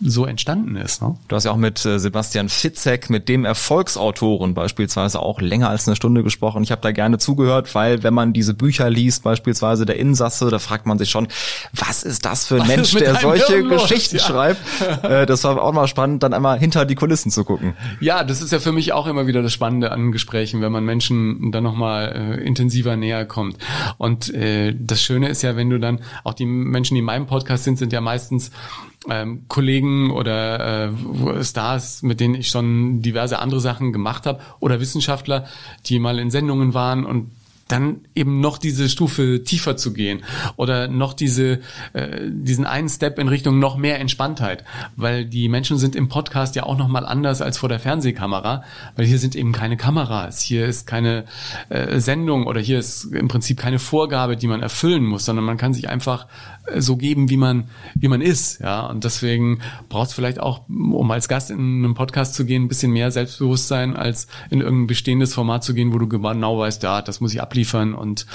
so entstanden ist. Ne? Du hast ja auch mit äh, Sebastian Fitzek, mit dem Erfolgsautoren beispielsweise auch länger als eine Stunde gesprochen. Ich habe da gerne zugehört, weil wenn man diese Bücher liest, beispielsweise der Insasse, da fragt man sich schon, was ist das für ein was Mensch, der solche Hirn Geschichten los? schreibt? [LAUGHS] Äh, das war auch mal spannend, dann einmal hinter die Kulissen zu gucken. Ja, das ist ja für mich auch immer wieder das Spannende an Gesprächen, wenn man Menschen dann nochmal äh, intensiver näher kommt. Und äh, das Schöne ist ja, wenn du dann, auch die Menschen, die in meinem Podcast sind, sind ja meistens ähm, Kollegen oder äh, Stars, mit denen ich schon diverse andere Sachen gemacht habe, oder Wissenschaftler, die mal in Sendungen waren und dann eben noch diese Stufe tiefer zu gehen oder noch diese äh, diesen einen Step in Richtung noch mehr Entspanntheit, weil die Menschen sind im Podcast ja auch noch mal anders als vor der Fernsehkamera, weil hier sind eben keine Kameras, hier ist keine äh, Sendung oder hier ist im Prinzip keine Vorgabe, die man erfüllen muss, sondern man kann sich einfach äh, so geben, wie man wie man ist, ja. Und deswegen braucht es vielleicht auch, um als Gast in einem Podcast zu gehen, ein bisschen mehr Selbstbewusstsein als in irgendein bestehendes Format zu gehen, wo du genau weißt, ja, das muss ich ab abliefern und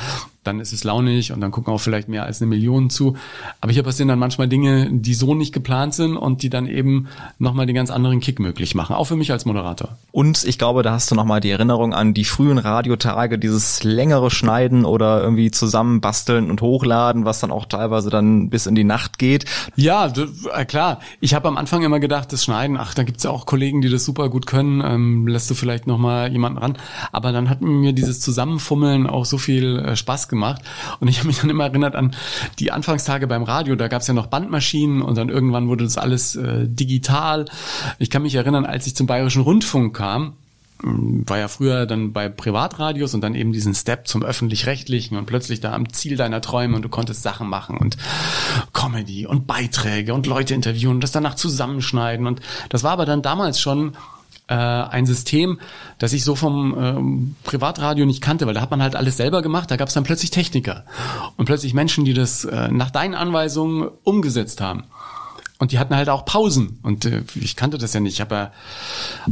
dann ist es launig und dann gucken auch vielleicht mehr als eine Million zu. Aber hier passieren dann manchmal Dinge, die so nicht geplant sind und die dann eben nochmal den ganz anderen Kick möglich machen. Auch für mich als Moderator. Und ich glaube, da hast du nochmal die Erinnerung an die frühen Radiotage, dieses längere Schneiden oder irgendwie zusammenbasteln und hochladen, was dann auch teilweise dann bis in die Nacht geht. Ja, äh, klar. Ich habe am Anfang immer gedacht, das Schneiden, ach, da gibt's ja auch Kollegen, die das super gut können, ähm, lässt du vielleicht nochmal jemanden ran. Aber dann hat mir dieses Zusammenfummeln auch so viel äh, Spaß gemacht. Und ich habe mich dann immer erinnert an die Anfangstage beim Radio. Da gab es ja noch Bandmaschinen und dann irgendwann wurde das alles äh, digital. Ich kann mich erinnern, als ich zum Bayerischen Rundfunk kam, hm, war ja früher dann bei Privatradios und dann eben diesen Step zum öffentlich-rechtlichen und plötzlich da am Ziel deiner Träume und du konntest Sachen machen und Comedy und Beiträge und Leute interviewen und das danach zusammenschneiden und das war aber dann damals schon äh, ein System, das ich so vom ähm, Privatradio nicht kannte, weil da hat man halt alles selber gemacht. Da gab es dann plötzlich Techniker und plötzlich Menschen, die das äh, nach deinen Anweisungen umgesetzt haben. Und die hatten halt auch Pausen. Und äh, ich kannte das ja nicht. Ich habe ja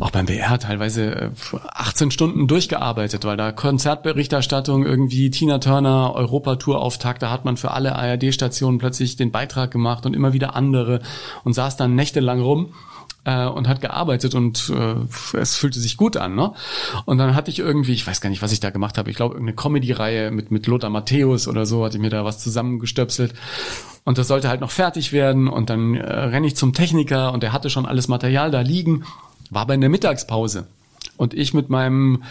auch beim BR teilweise äh, 18 Stunden durchgearbeitet, weil da Konzertberichterstattung, irgendwie Tina Turner, Europatour-Auftakt, da hat man für alle ARD-Stationen plötzlich den Beitrag gemacht und immer wieder andere und saß dann nächtelang rum äh, und hat gearbeitet und äh, es fühlte sich gut an. Ne? Und dann hatte ich irgendwie, ich weiß gar nicht, was ich da gemacht habe, ich glaube irgendeine Comedy-Reihe mit, mit Lothar Matthäus oder so, hatte ich mir da was zusammengestöpselt. Und das sollte halt noch fertig werden und dann äh, renne ich zum Techniker und der hatte schon alles Material da liegen, war aber in der Mittagspause. Und ich mit meinem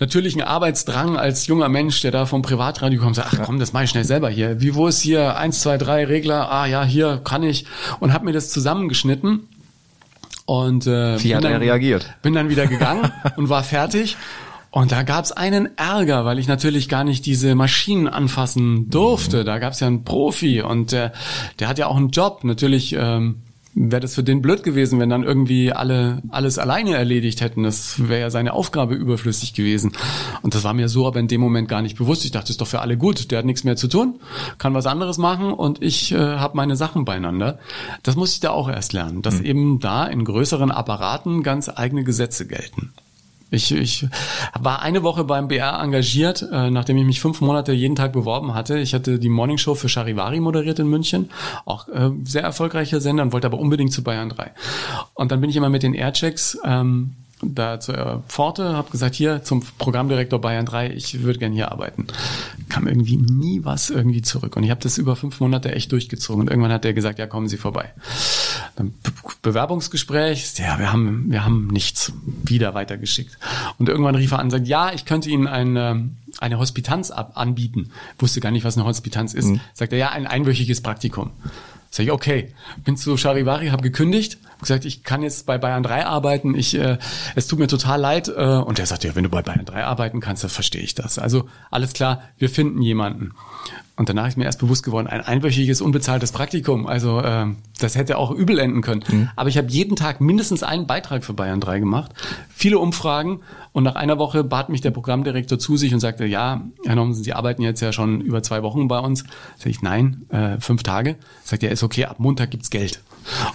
natürlichen Arbeitsdrang als junger Mensch, der da vom Privatradio kommt, sagt, ach komm, das mache ich schnell selber hier. Wie, wo ist hier eins, zwei, drei Regler? Ah ja, hier kann ich. Und habe mir das zusammengeschnitten und äh, Wie hat dann, er reagiert? Bin dann wieder gegangen [LAUGHS] und war fertig. Und da gab's einen Ärger, weil ich natürlich gar nicht diese Maschinen anfassen durfte. Da gab's ja einen Profi und der, der hat ja auch einen Job. Natürlich ähm, wäre das für den blöd gewesen, wenn dann irgendwie alle alles alleine erledigt hätten. Das wäre ja seine Aufgabe überflüssig gewesen. Und das war mir so aber in dem Moment gar nicht bewusst. Ich dachte, das ist doch für alle gut. Der hat nichts mehr zu tun, kann was anderes machen und ich äh, habe meine Sachen beieinander. Das muss ich da auch erst lernen, dass mhm. eben da in größeren Apparaten ganz eigene Gesetze gelten. Ich, ich war eine Woche beim BR engagiert, äh, nachdem ich mich fünf Monate jeden Tag beworben hatte. Ich hatte die Morningshow für Charivari moderiert in München, auch äh, sehr erfolgreicher Sender und wollte aber unbedingt zu Bayern 3. Und dann bin ich immer mit den Airchecks ähm, da zur Pforte, habe gesagt, hier zum Programmdirektor Bayern 3, ich würde gern hier arbeiten. Kam irgendwie nie was irgendwie zurück. Und ich habe das über fünf Monate echt durchgezogen. Und irgendwann hat der gesagt, ja, kommen Sie vorbei. Dann Be Bewerbungsgespräch, ja, wir haben, wir haben nichts wieder weitergeschickt. Und irgendwann rief er an und sagt, ja, ich könnte Ihnen eine, eine Hospitanz ab anbieten. Wusste gar nicht, was eine Hospitanz ist. Mhm. Sagt er, ja, ein einwöchiges Praktikum. Sag ich, okay, bin zu Charivari, habe gekündigt, gesagt, ich kann jetzt bei Bayern 3 arbeiten, ich, äh, es tut mir total leid. Äh, und er sagt, ja, wenn du bei Bayern 3 arbeiten kannst, dann verstehe ich das. Also alles klar, wir finden jemanden. Und danach ist mir erst bewusst geworden, ein einwöchiges unbezahltes Praktikum, also äh, das hätte auch übel enden können. Mhm. Aber ich habe jeden Tag mindestens einen Beitrag für Bayern 3 gemacht, viele Umfragen und nach einer Woche bat mich der Programmdirektor zu sich und sagte, ja, Herr Nomsen, Sie arbeiten jetzt ja schon über zwei Wochen bei uns. Sag ich, nein, äh, fünf Tage. Sagt er, ist okay, ab Montag gibt's Geld.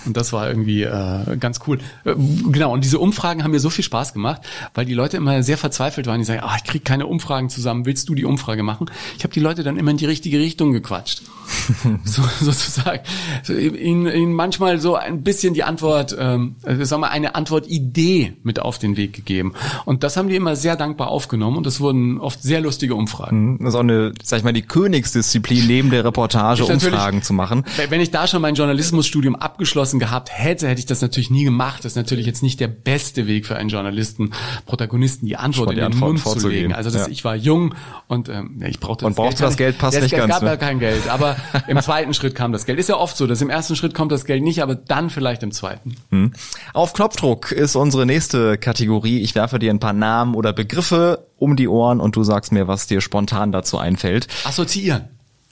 Und das war irgendwie äh, ganz cool. Äh, genau, und diese Umfragen haben mir so viel Spaß gemacht, weil die Leute immer sehr verzweifelt waren. Die sagen, ah, ich krieg keine Umfragen zusammen, willst du die Umfrage machen? Ich habe die Leute dann immer in die richtige Richtung gequatscht. [LAUGHS] so, sozusagen. Ihnen, ihnen manchmal so ein bisschen die Antwort, ähm, sagen wir, eine Antwortidee mit auf den Weg gegeben. Und das haben die immer sehr dankbar aufgenommen und das wurden oft sehr lustige Umfragen. Mhm, das ist auch eine, sag ich mal, die Königsdisziplin neben der Reportage Umfragen zu machen. Wenn ich da schon mein Journalismusstudium abgeschlossen gehabt hätte, hätte ich das natürlich nie gemacht. Das ist natürlich jetzt nicht der beste Weg für einen Journalisten, Protagonisten die Antwort in den Antwort Mund zu legen. Also das, ja. ich war jung und ähm, ich brauchte und das brauchte Geld. das Geld passt nicht ganz. Es gab ne? ja kein Geld, aber [LAUGHS] im zweiten Schritt kam das Geld. Ist ja oft so, dass im ersten Schritt kommt das Geld nicht, aber dann vielleicht im zweiten. Hm. Auf Knopfdruck ist unsere nächste Kategorie. Ich werfe dir ein paar Namen oder Begriffe um die Ohren und du sagst mir, was dir spontan dazu einfällt. Assoziieren.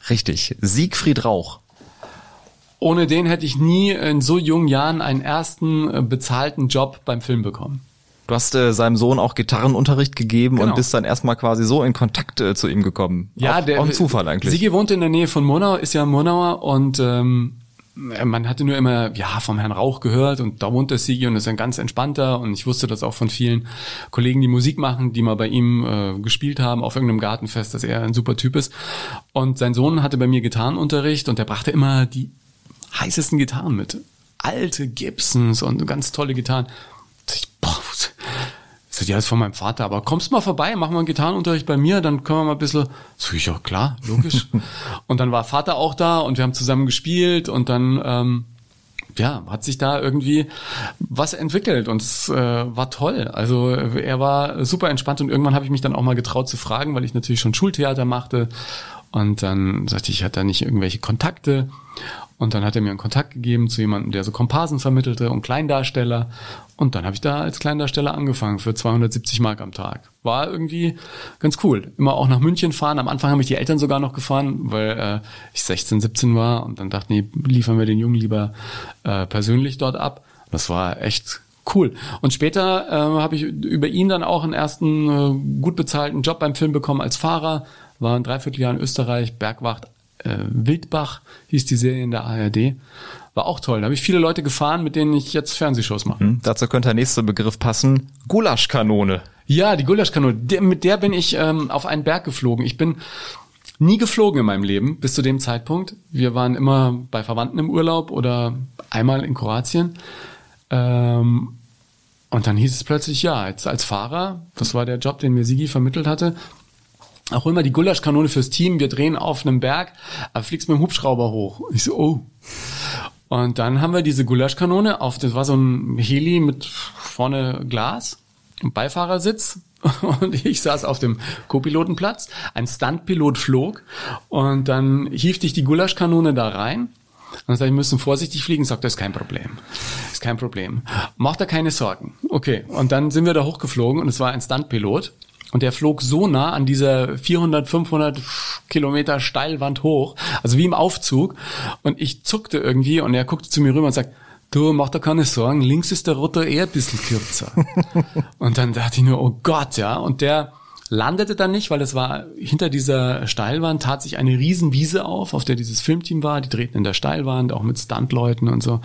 Richtig. Siegfried Rauch. Ohne den hätte ich nie in so jungen Jahren einen ersten äh, bezahlten Job beim Film bekommen. Du hast äh, seinem Sohn auch Gitarrenunterricht gegeben genau. und bist dann erstmal quasi so in Kontakt äh, zu ihm gekommen. Ja, auch, der auch ein Zufall eigentlich. Sigi wohnt in der Nähe von Monau, ist ja Monauer und ähm, man hatte nur immer ja vom Herrn Rauch gehört und da wohnt der Sigi und ist ein ganz entspannter und ich wusste das auch von vielen Kollegen, die Musik machen, die mal bei ihm äh, gespielt haben auf irgendeinem Gartenfest, dass er ein super Typ ist. Und sein Sohn hatte bei mir Gitarrenunterricht und der brachte immer die heißesten Gitarren mit. Alte Gibsons und ganz tolle Gitarren. Ich, boah, das ja, ist von meinem Vater, aber kommst mal vorbei, mach mal einen Gitarrenunterricht bei mir, dann können wir mal ein bisschen, so ich ja klar, logisch. [LAUGHS] und dann war Vater auch da und wir haben zusammen gespielt und dann, ähm, ja, hat sich da irgendwie was entwickelt und es äh, war toll. Also er war super entspannt und irgendwann habe ich mich dann auch mal getraut zu fragen, weil ich natürlich schon Schultheater machte und dann sagte ich, ich hatte da nicht irgendwelche Kontakte und dann hat er mir einen Kontakt gegeben zu jemandem, der so Komparsen vermittelte und Kleindarsteller. Und dann habe ich da als Kleindarsteller angefangen für 270 Mark am Tag. War irgendwie ganz cool. Immer auch nach München fahren. Am Anfang haben mich die Eltern sogar noch gefahren, weil äh, ich 16, 17 war. Und dann dachten die, liefern wir den Jungen lieber äh, persönlich dort ab. Das war echt cool. Und später äh, habe ich über ihn dann auch einen ersten äh, gut bezahlten Job beim Film bekommen als Fahrer. War ein Dreivierteljahr in Österreich, Bergwacht äh, Wildbach hieß die Serie in der ARD. War auch toll. Da habe ich viele Leute gefahren, mit denen ich jetzt Fernsehshows mache. Mhm. Dazu könnte der nächste Begriff passen. Gulaschkanone. Ja, die Gulaschkanone. Der, mit der bin ich ähm, auf einen Berg geflogen. Ich bin nie geflogen in meinem Leben bis zu dem Zeitpunkt. Wir waren immer bei Verwandten im Urlaub oder einmal in Kroatien. Ähm, und dann hieß es plötzlich, ja, jetzt als Fahrer, das war der Job, den mir Sigi vermittelt hatte, auch immer die Gulaschkanone fürs Team, wir drehen auf einem Berg, aber fliegst mit dem Hubschrauber hoch. Ich so, oh. Und dann haben wir diese Gulaschkanone auf, das war so ein Heli mit vorne Glas, Beifahrersitz [LAUGHS] und ich saß auf dem Co-Pilotenplatz. Ein Stuntpilot flog und dann hiefte ich die Gulaschkanone da rein. Und dann sagte ich, wir müssen vorsichtig fliegen. Sagt, das ist kein Problem. Ist kein Problem. Macht da keine Sorgen. Okay. Und dann sind wir da hochgeflogen und es war ein Stuntpilot. Und der flog so nah an dieser 400, 500 Kilometer Steilwand hoch, also wie im Aufzug. Und ich zuckte irgendwie und er guckte zu mir rüber und sagt, du, mach da keine Sorgen, links ist der Rotor eher ein bisschen kürzer. [LAUGHS] und dann dachte ich nur, oh Gott, ja. Und der landete dann nicht, weil es war hinter dieser Steilwand tat sich eine Riesenwiese auf, auf der dieses Filmteam war. Die drehten in der Steilwand, auch mit Stuntleuten und so.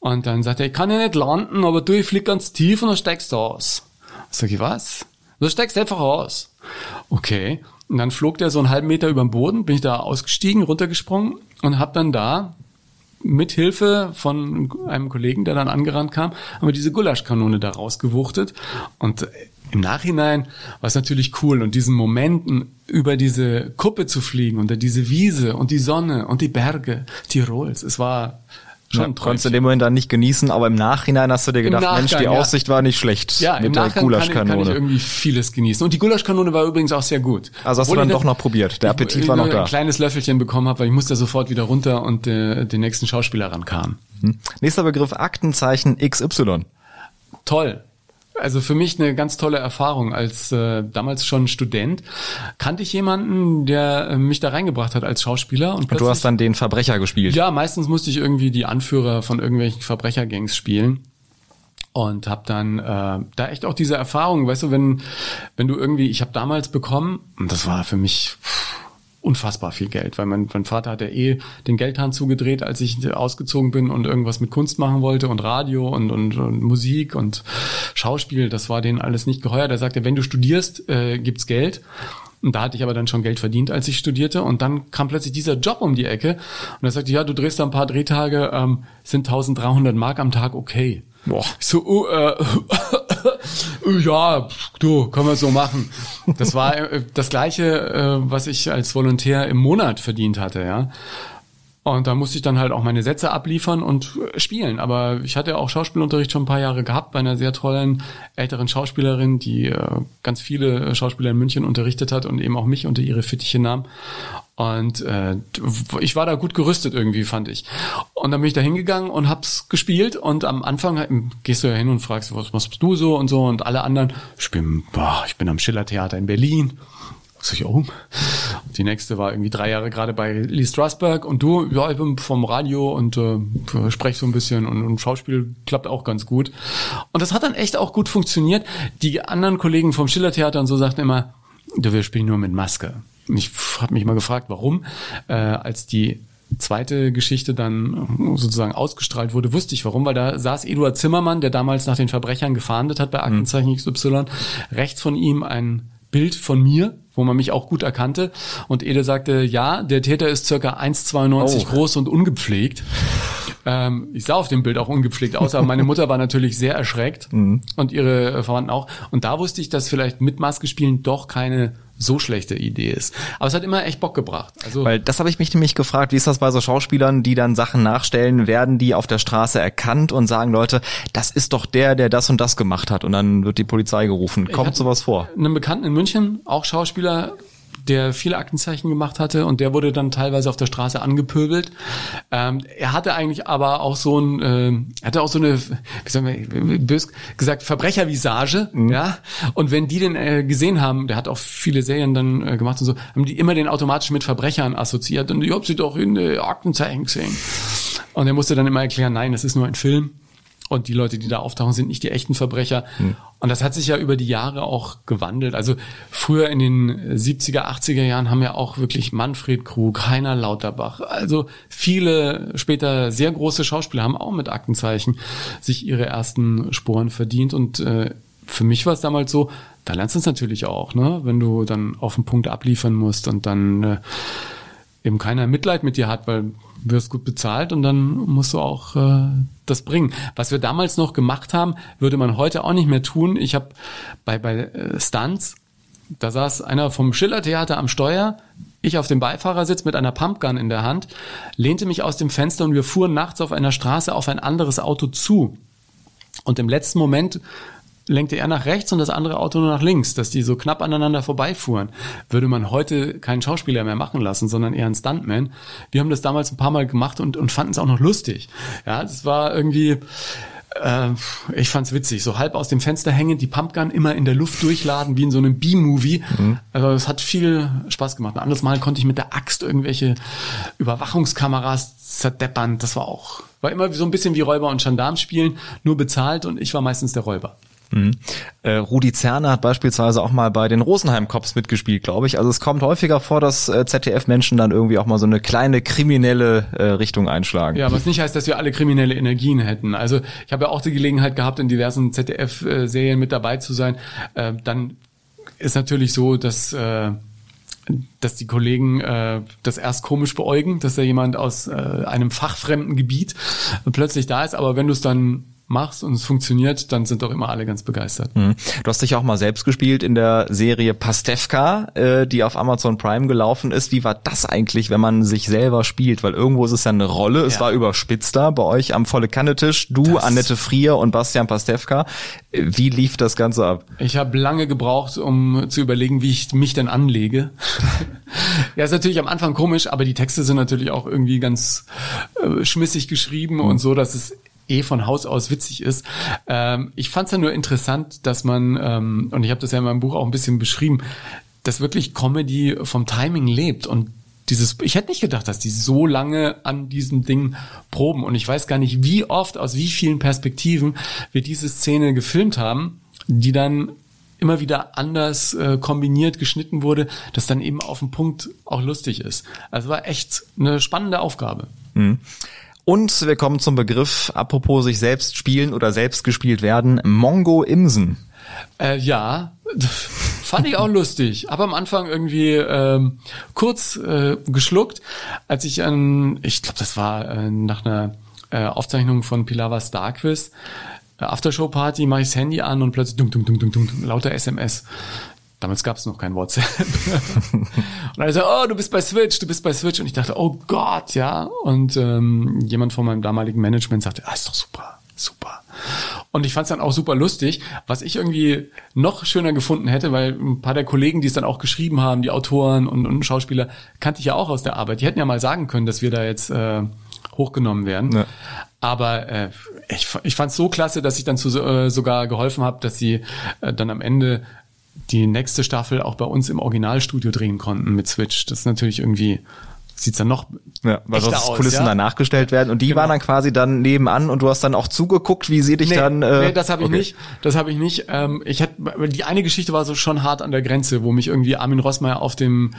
Und dann sagte er, ich kann ja nicht landen, aber du, ich flieg ganz tief und dann steigst du aus. Sag ich, was? Du steigst einfach aus. Okay. Und dann flog der so einen halben Meter über den Boden, bin ich da ausgestiegen, runtergesprungen und habe dann da mit Hilfe von einem Kollegen, der dann angerannt kam, haben wir diese Gulaschkanone da rausgewuchtet. Und im Nachhinein war es natürlich cool und diesen Momenten über diese Kuppe zu fliegen, unter diese Wiese und die Sonne und die Berge Tirols. Es war Schon ja, konntest du in dem Moment dann nicht genießen, aber im Nachhinein hast du dir gedacht, Mensch, die ja. Aussicht war nicht schlecht. Ja, mit im der Nachgang kann, kann ich irgendwie vieles genießen. Und die Gulaschkanone war übrigens auch sehr gut. Also hast Obwohl du dann doch noch probiert. Der Appetit war noch da. ein kleines Löffelchen bekommen habe, weil ich musste sofort wieder runter und äh, den nächsten Schauspieler rankam. Hm. Nächster Begriff, Aktenzeichen XY. Toll. Also für mich eine ganz tolle Erfahrung. Als äh, damals schon Student kannte ich jemanden, der äh, mich da reingebracht hat als Schauspieler. Und, und du hast dann den Verbrecher gespielt? Ja, meistens musste ich irgendwie die Anführer von irgendwelchen Verbrechergangs spielen und habe dann äh, da echt auch diese Erfahrung, weißt du, wenn wenn du irgendwie, ich habe damals bekommen und das war für mich pff, unfassbar viel Geld, weil mein, mein Vater hat ja eh den Geldhahn zugedreht, als ich ausgezogen bin und irgendwas mit Kunst machen wollte und Radio und, und, und Musik und Schauspiel, das war denen alles nicht geheuer. Der sagte, wenn du studierst, äh, gibt's Geld. Und da hatte ich aber dann schon Geld verdient, als ich studierte. Und dann kam plötzlich dieser Job um die Ecke. Und er sagte, ja, du drehst da ein paar Drehtage, ähm, sind 1300 Mark am Tag, okay. Boah. Ich so, oh, äh, [LAUGHS] ja, du, können wir so machen. Das war äh, das gleiche, äh, was ich als Volontär im Monat verdient hatte, ja. Und da musste ich dann halt auch meine Sätze abliefern und spielen. Aber ich hatte auch Schauspielunterricht schon ein paar Jahre gehabt bei einer sehr tollen älteren Schauspielerin, die äh, ganz viele Schauspieler in München unterrichtet hat und eben auch mich unter ihre Fittiche nahm. Und äh, ich war da gut gerüstet irgendwie, fand ich. Und dann bin ich da hingegangen und hab's gespielt. Und am Anfang gehst du ja hin und fragst, was machst du so und so. Und alle anderen, ich bin, boah, ich bin am Schillertheater in Berlin. Sag ich, oh. Die nächste war irgendwie drei Jahre gerade bei Lee Strasberg und du, ja, ich bin vom Radio und äh, spreche so ein bisschen und, und Schauspiel klappt auch ganz gut. Und das hat dann echt auch gut funktioniert. Die anderen Kollegen vom Schillertheater und so sagten immer, du, wir spielen nur mit Maske. Ich habe mich mal gefragt, warum, äh, als die zweite Geschichte dann sozusagen ausgestrahlt wurde, wusste ich warum, weil da saß Eduard Zimmermann, der damals nach den Verbrechern gefahndet hat bei Aktenzeichen XY, rechts von ihm ein Bild von mir, wo man mich auch gut erkannte. Und Ede sagte, ja, der Täter ist circa 1,92 oh. groß und ungepflegt. Ähm, ich sah auf dem Bild auch ungepflegt aus, aber meine Mutter war natürlich sehr erschreckt mhm. und ihre Verwandten auch. Und da wusste ich, dass vielleicht mit Maske spielen doch keine so schlechte Idee ist. Aber es hat immer echt Bock gebracht. Also Weil das habe ich mich nämlich gefragt, wie ist das bei so Schauspielern, die dann Sachen nachstellen, werden die auf der Straße erkannt und sagen Leute, das ist doch der, der das und das gemacht hat und dann wird die Polizei gerufen. Kommt sowas vor? Einen Bekannten in München, auch Schauspieler, der viele Aktenzeichen gemacht hatte und der wurde dann teilweise auf der Straße angepöbelt. Ähm, er hatte eigentlich aber auch so ein, äh, hatte auch so eine, wie sagen wir, bös gesagt, Verbrechervisage, mhm. ja. Und wenn die den äh, gesehen haben, der hat auch viele Serien dann äh, gemacht und so, haben die immer den automatisch mit Verbrechern assoziiert und ich hab sie doch in äh, Aktenzeichen gesehen. Und er musste dann immer erklären, nein, das ist nur ein Film. Und die Leute, die da auftauchen, sind nicht die echten Verbrecher. Hm. Und das hat sich ja über die Jahre auch gewandelt. Also früher in den 70er, 80er Jahren haben ja auch wirklich Manfred Krug, Heiner Lauterbach, also viele später sehr große Schauspieler haben auch mit Aktenzeichen sich ihre ersten Sporen verdient. Und äh, für mich war es damals so, da lernst du es natürlich auch, ne? wenn du dann auf den Punkt abliefern musst und dann äh, eben keiner Mitleid mit dir hat, weil wirst gut bezahlt und dann musst du auch äh, das bringen. Was wir damals noch gemacht haben, würde man heute auch nicht mehr tun. Ich habe bei, bei äh, Stunts, da saß einer vom Schillertheater am Steuer, ich auf dem Beifahrersitz mit einer Pumpgun in der Hand, lehnte mich aus dem Fenster und wir fuhren nachts auf einer Straße auf ein anderes Auto zu. Und im letzten Moment lenkte er nach rechts und das andere Auto nur nach links, dass die so knapp aneinander vorbeifuhren. Würde man heute keinen Schauspieler mehr machen lassen, sondern eher einen Stuntman. Wir haben das damals ein paar Mal gemacht und, und fanden es auch noch lustig. Ja, das war irgendwie, äh, ich fand's witzig. So halb aus dem Fenster hängend, die Pumpgun immer in der Luft durchladen, wie in so einem B-Movie. Mhm. Also es hat viel Spaß gemacht. Ein anderes Mal konnte ich mit der Axt irgendwelche Überwachungskameras zerdeppern. Das war auch, war immer so ein bisschen wie Räuber und Gendarm spielen, nur bezahlt und ich war meistens der Räuber. Mhm. Äh, Rudi Zerner hat beispielsweise auch mal bei den Rosenheim Cops mitgespielt, glaube ich. Also es kommt häufiger vor, dass äh, ZDF-Menschen dann irgendwie auch mal so eine kleine kriminelle äh, Richtung einschlagen. Ja, was nicht heißt, dass wir alle kriminelle Energien hätten. Also ich habe ja auch die Gelegenheit gehabt, in diversen ZDF-Serien mit dabei zu sein. Äh, dann ist natürlich so, dass äh, dass die Kollegen äh, das erst komisch beäugen, dass da jemand aus äh, einem fachfremden Gebiet plötzlich da ist, aber wenn du es dann machst und es funktioniert, dann sind doch immer alle ganz begeistert. Mhm. Du hast dich auch mal selbst gespielt in der Serie Pastewka, äh, die auf Amazon Prime gelaufen ist. Wie war das eigentlich, wenn man sich selber spielt? Weil irgendwo ist es ja eine Rolle. Ja. Es war überspitzt da bei euch am volle Kannetisch. Du, das Annette Frier und Bastian Pastewka. Wie lief das Ganze ab? Ich habe lange gebraucht, um zu überlegen, wie ich mich denn anlege. [LAUGHS] ja, ist natürlich am Anfang komisch, aber die Texte sind natürlich auch irgendwie ganz äh, schmissig geschrieben mhm. und so, dass es eh von Haus aus witzig ist. Ähm, ich fand es ja nur interessant, dass man, ähm, und ich habe das ja in meinem Buch auch ein bisschen beschrieben, dass wirklich Comedy vom Timing lebt und dieses, ich hätte nicht gedacht, dass die so lange an diesem Ding proben und ich weiß gar nicht, wie oft, aus wie vielen Perspektiven wir diese Szene gefilmt haben, die dann immer wieder anders äh, kombiniert, geschnitten wurde, dass dann eben auf dem Punkt auch lustig ist. Also war echt eine spannende Aufgabe. Mhm. Und wir kommen zum Begriff, apropos sich selbst spielen oder selbst gespielt werden, Mongo Imsen. Äh, ja, [LAUGHS] fand ich auch lustig. Aber am Anfang irgendwie ähm, kurz äh, geschluckt, als ich an, ich glaube, das war äh, nach einer äh, Aufzeichnung von Pilava Starquiz, äh, Aftershow-Party, mache ich das Handy an und plötzlich dum, dum, dum, dum, dum, lauter SMS. Damals gab es noch kein WhatsApp. [LAUGHS] und dann so, oh, du bist bei Switch, du bist bei Switch. Und ich dachte, oh Gott, ja. Und ähm, jemand von meinem damaligen Management sagte, ah, ist doch super, super. Und ich fand es dann auch super lustig, was ich irgendwie noch schöner gefunden hätte, weil ein paar der Kollegen, die es dann auch geschrieben haben, die Autoren und, und Schauspieler, kannte ich ja auch aus der Arbeit. Die hätten ja mal sagen können, dass wir da jetzt äh, hochgenommen werden. Ja. Aber äh, ich, ich fand es so klasse, dass ich dann zu, äh, sogar geholfen habe, dass sie äh, dann am Ende die nächste Staffel auch bei uns im Originalstudio drehen konnten mit Switch. Das ist natürlich irgendwie sieht's dann noch ja, weil sonst aus, Kulissen ja? dann nachgestellt werden und die genau. waren dann quasi dann nebenan und du hast dann auch zugeguckt, wie sie dich nee, dann äh, Nee, das habe ich okay. nicht. Das habe ich nicht. Ähm, ich hatte die eine Geschichte war so schon hart an der Grenze, wo mich irgendwie Armin Rossmeier auf dem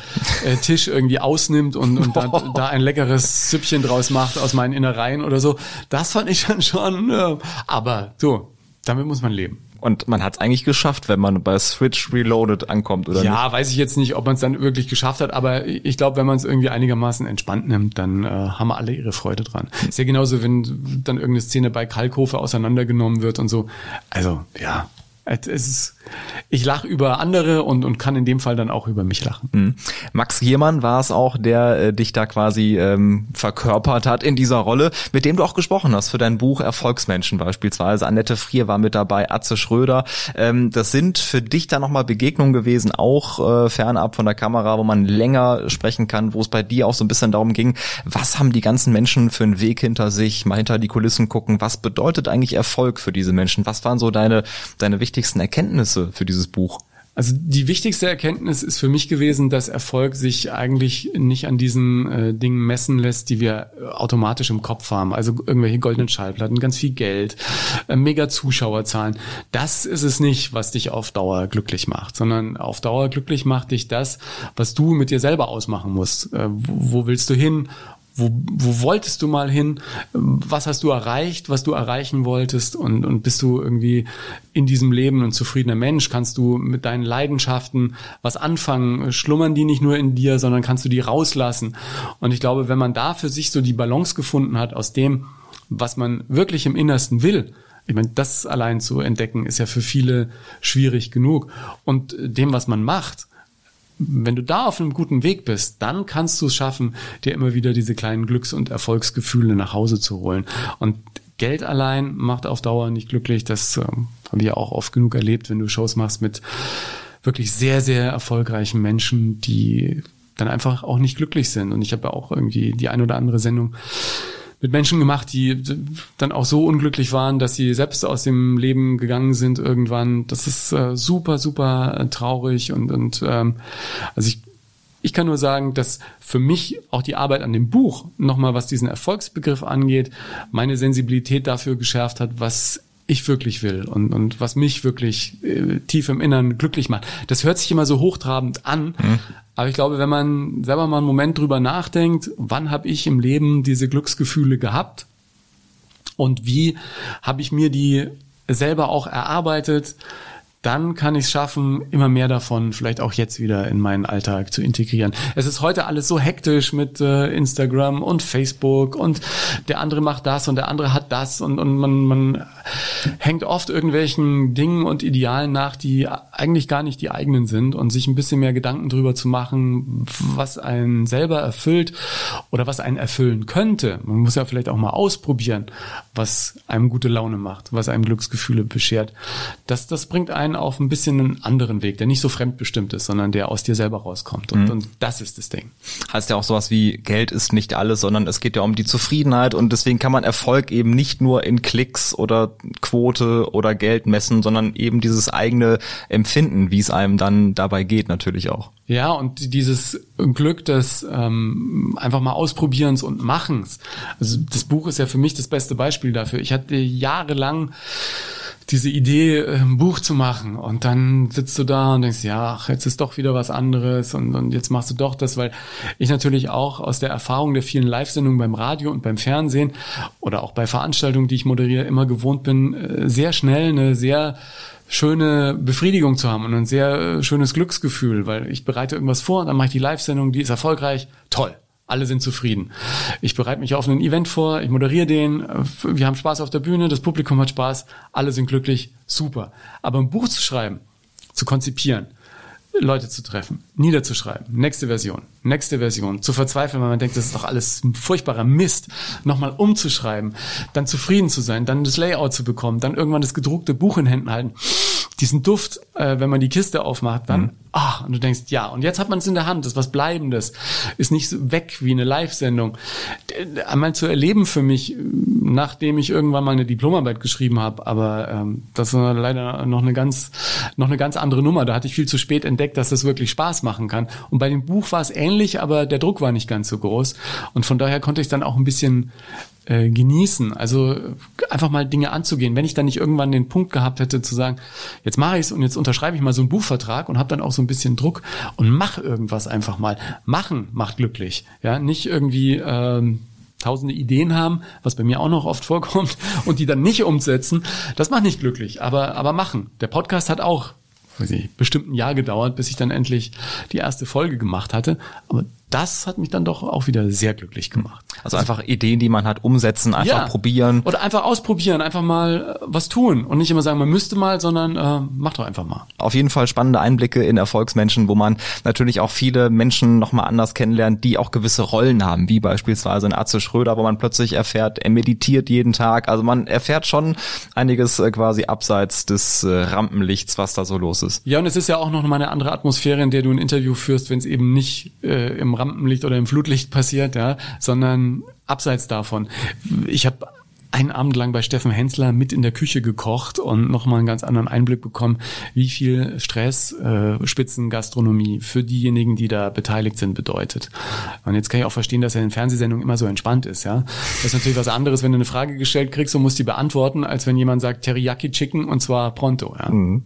äh, [LAUGHS] Tisch irgendwie ausnimmt und, und da, da ein leckeres Süppchen draus macht aus meinen Innereien oder so. Das fand ich dann schon äh, aber so, damit muss man leben. Und man hat es eigentlich geschafft, wenn man bei Switch Reloaded ankommt, oder Ja, nicht? weiß ich jetzt nicht, ob man es dann wirklich geschafft hat, aber ich glaube, wenn man es irgendwie einigermaßen entspannt nimmt, dann äh, haben alle ihre Freude dran. Ist ja genauso, wenn dann irgendeine Szene bei Kalkofe auseinandergenommen wird und so. Also, ja, es ist, ich lache über andere und, und kann in dem Fall dann auch über mich lachen. Mhm. Max Giermann war es auch, der äh, dich da quasi ähm, verkörpert hat in dieser Rolle, mit dem du auch gesprochen hast für dein Buch Erfolgsmenschen beispielsweise. Annette Frier war mit dabei, Atze Schröder. Ähm, das sind für dich da nochmal Begegnungen gewesen, auch äh, fernab von der Kamera, wo man länger sprechen kann, wo es bei dir auch so ein bisschen darum ging, was haben die ganzen Menschen für einen Weg hinter sich, mal hinter die Kulissen gucken, was bedeutet eigentlich Erfolg für diese Menschen? Was waren so deine, deine wichtigsten wichtigsten Erkenntnisse für dieses Buch? Also die wichtigste Erkenntnis ist für mich gewesen, dass Erfolg sich eigentlich nicht an diesen äh, Dingen messen lässt, die wir automatisch im Kopf haben. Also irgendwelche goldenen Schallplatten, ganz viel Geld, äh, mega Zuschauerzahlen. Das ist es nicht, was dich auf Dauer glücklich macht, sondern auf Dauer glücklich macht dich das, was du mit dir selber ausmachen musst. Äh, wo, wo willst du hin? Wo, wo wolltest du mal hin? Was hast du erreicht, was du erreichen wolltest? Und, und bist du irgendwie in diesem Leben ein zufriedener Mensch? Kannst du mit deinen Leidenschaften was anfangen? Schlummern die nicht nur in dir, sondern kannst du die rauslassen? Und ich glaube, wenn man da für sich so die Balance gefunden hat aus dem, was man wirklich im Innersten will, ich meine, das allein zu entdecken, ist ja für viele schwierig genug. Und dem, was man macht, wenn du da auf einem guten Weg bist, dann kannst du es schaffen, dir immer wieder diese kleinen Glücks- und Erfolgsgefühle nach Hause zu holen. Und Geld allein macht auf Dauer nicht glücklich. Das äh, habe ich ja auch oft genug erlebt, wenn du Shows machst mit wirklich sehr, sehr erfolgreichen Menschen, die dann einfach auch nicht glücklich sind. Und ich habe auch irgendwie die ein oder andere Sendung mit Menschen gemacht, die dann auch so unglücklich waren, dass sie selbst aus dem Leben gegangen sind irgendwann. Das ist äh, super, super äh, traurig und, und ähm, also ich ich kann nur sagen, dass für mich auch die Arbeit an dem Buch nochmal, was diesen Erfolgsbegriff angeht, meine Sensibilität dafür geschärft hat, was ich wirklich will und, und was mich wirklich äh, tief im Innern glücklich macht. Das hört sich immer so hochtrabend an, mhm. aber ich glaube, wenn man selber mal einen Moment drüber nachdenkt, wann habe ich im Leben diese Glücksgefühle gehabt und wie habe ich mir die selber auch erarbeitet, dann kann ich es schaffen, immer mehr davon vielleicht auch jetzt wieder in meinen Alltag zu integrieren. Es ist heute alles so hektisch mit äh, Instagram und Facebook und der andere macht das und der andere hat das und, und man, man hängt oft irgendwelchen Dingen und Idealen nach, die eigentlich gar nicht die eigenen sind und sich ein bisschen mehr Gedanken drüber zu machen, was einen selber erfüllt oder was einen erfüllen könnte. Man muss ja vielleicht auch mal ausprobieren, was einem gute Laune macht, was einem Glücksgefühle beschert. Das, das bringt einen dann auf ein bisschen einen anderen Weg, der nicht so fremdbestimmt ist, sondern der aus dir selber rauskommt. Und, mhm. und das ist das Ding. Heißt ja auch sowas wie Geld ist nicht alles, sondern es geht ja um die Zufriedenheit und deswegen kann man Erfolg eben nicht nur in Klicks oder Quote oder Geld messen, sondern eben dieses eigene Empfinden, wie es einem dann dabei geht, natürlich auch. Ja, und dieses Glück des ähm, einfach mal Ausprobierens und Machens. Also das Buch ist ja für mich das beste Beispiel dafür. Ich hatte jahrelang diese Idee, ein Buch zu machen. Und dann sitzt du da und denkst, ja, ach, jetzt ist doch wieder was anderes und, und jetzt machst du doch das, weil ich natürlich auch aus der Erfahrung der vielen Live-Sendungen beim Radio und beim Fernsehen oder auch bei Veranstaltungen, die ich moderiere, immer gewohnt bin, äh, sehr schnell eine sehr schöne Befriedigung zu haben und ein sehr äh, schönes Glücksgefühl, weil ich bereite irgendwas vor und dann mache ich die Live-Sendung, die ist erfolgreich, toll. Alle sind zufrieden. Ich bereite mich auf ein Event vor, ich moderiere den, wir haben Spaß auf der Bühne, das Publikum hat Spaß, alle sind glücklich, super. Aber ein Buch zu schreiben, zu konzipieren, Leute zu treffen, niederzuschreiben, nächste Version, nächste Version, zu verzweifeln, weil man denkt, das ist doch alles ein furchtbarer Mist, nochmal umzuschreiben, dann zufrieden zu sein, dann das Layout zu bekommen, dann irgendwann das gedruckte Buch in Händen halten diesen Duft, äh, wenn man die Kiste aufmacht, dann, mhm. ah, und du denkst, ja, und jetzt hat man es in der Hand, das ist was Bleibendes, ist nicht so weg wie eine Live-Sendung. Einmal zu erleben für mich, nachdem ich irgendwann mal eine Diplomarbeit geschrieben habe, aber ähm, das war leider noch eine ganz, noch eine ganz andere Nummer. Da hatte ich viel zu spät entdeckt, dass das wirklich Spaß machen kann. Und bei dem Buch war es ähnlich, aber der Druck war nicht ganz so groß. Und von daher konnte ich dann auch ein bisschen äh, genießen. Also einfach mal Dinge anzugehen. Wenn ich dann nicht irgendwann den Punkt gehabt hätte zu sagen, jetzt mache ich es und jetzt unterschreibe ich mal so einen Buchvertrag und habe dann auch so ein bisschen Druck und mach irgendwas einfach mal. Machen macht glücklich. Ja, nicht irgendwie ähm, tausende Ideen haben, was bei mir auch noch oft vorkommt, [LAUGHS] und die dann nicht umsetzen, das macht nicht glücklich, aber, aber machen. Der Podcast hat auch, weiß ich, bestimmt ein Jahr gedauert, bis ich dann endlich die erste Folge gemacht hatte. Aber das hat mich dann doch auch wieder sehr glücklich gemacht. Also einfach Ideen, die man hat, umsetzen, einfach ja. probieren. Oder einfach ausprobieren, einfach mal äh, was tun und nicht immer sagen, man müsste mal, sondern äh, mach doch einfach mal. Auf jeden Fall spannende Einblicke in Erfolgsmenschen, wo man natürlich auch viele Menschen nochmal anders kennenlernt, die auch gewisse Rollen haben, wie beispielsweise ein Atze Schröder, wo man plötzlich erfährt, er meditiert jeden Tag. Also man erfährt schon einiges äh, quasi abseits des äh, Rampenlichts, was da so los ist. Ja, und es ist ja auch noch mal eine andere Atmosphäre, in der du ein Interview führst, wenn es eben nicht äh, im Rampenlicht oder im Flutlicht passiert, ja, sondern abseits davon. Ich habe einen Abend lang bei Steffen Hensler mit in der Küche gekocht und nochmal einen ganz anderen Einblick bekommen, wie viel Stress äh, Spitzengastronomie für diejenigen, die da beteiligt sind, bedeutet. Und jetzt kann ich auch verstehen, dass er in Fernsehsendungen immer so entspannt ist. Ja, Das ist natürlich was anderes, wenn du eine Frage gestellt kriegst und musst die beantworten, als wenn jemand sagt Teriyaki Chicken und zwar pronto. Ja? Mhm.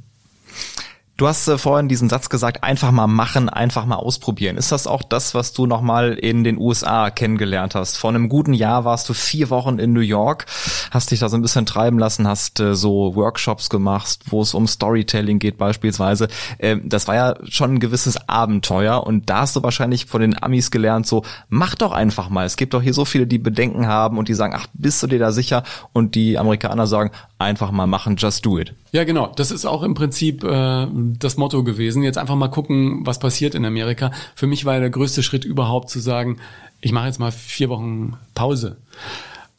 Du hast äh, vorhin diesen Satz gesagt, einfach mal machen, einfach mal ausprobieren. Ist das auch das, was du nochmal in den USA kennengelernt hast? Vor einem guten Jahr warst du vier Wochen in New York, hast dich da so ein bisschen treiben lassen, hast äh, so Workshops gemacht, wo es um Storytelling geht beispielsweise. Äh, das war ja schon ein gewisses Abenteuer und da hast du wahrscheinlich von den Amis gelernt, so mach doch einfach mal. Es gibt doch hier so viele, die Bedenken haben und die sagen, ach, bist du dir da sicher? Und die Amerikaner sagen, einfach mal machen, just do it. Ja, genau. Das ist auch im Prinzip äh, das Motto gewesen. Jetzt einfach mal gucken, was passiert in Amerika. Für mich war der größte Schritt überhaupt zu sagen, ich mache jetzt mal vier Wochen Pause.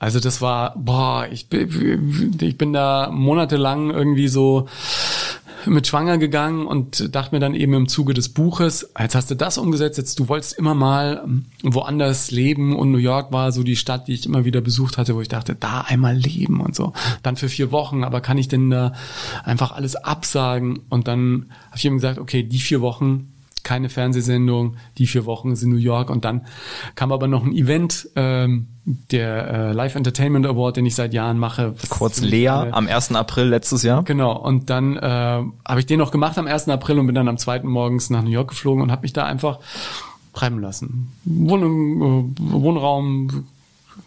Also das war, boah, ich, ich bin da monatelang irgendwie so mit schwanger gegangen und dachte mir dann eben im Zuge des Buches, jetzt hast du das umgesetzt, jetzt du wolltest immer mal ähm, woanders leben und New York war so die Stadt, die ich immer wieder besucht hatte, wo ich dachte, da einmal leben und so. Dann für vier Wochen, aber kann ich denn da einfach alles absagen? Und dann habe ich ihm gesagt, okay, die vier Wochen keine Fernsehsendung, die vier Wochen ist in New York und dann kam aber noch ein Event, ähm, der äh, Live Entertainment Award, den ich seit Jahren mache. Kurz Lea am 1. April letztes Jahr. Genau, und dann äh, habe ich den noch gemacht am 1. April und bin dann am 2. morgens nach New York geflogen und habe mich da einfach treiben lassen. Wohnung, äh, Wohnraum,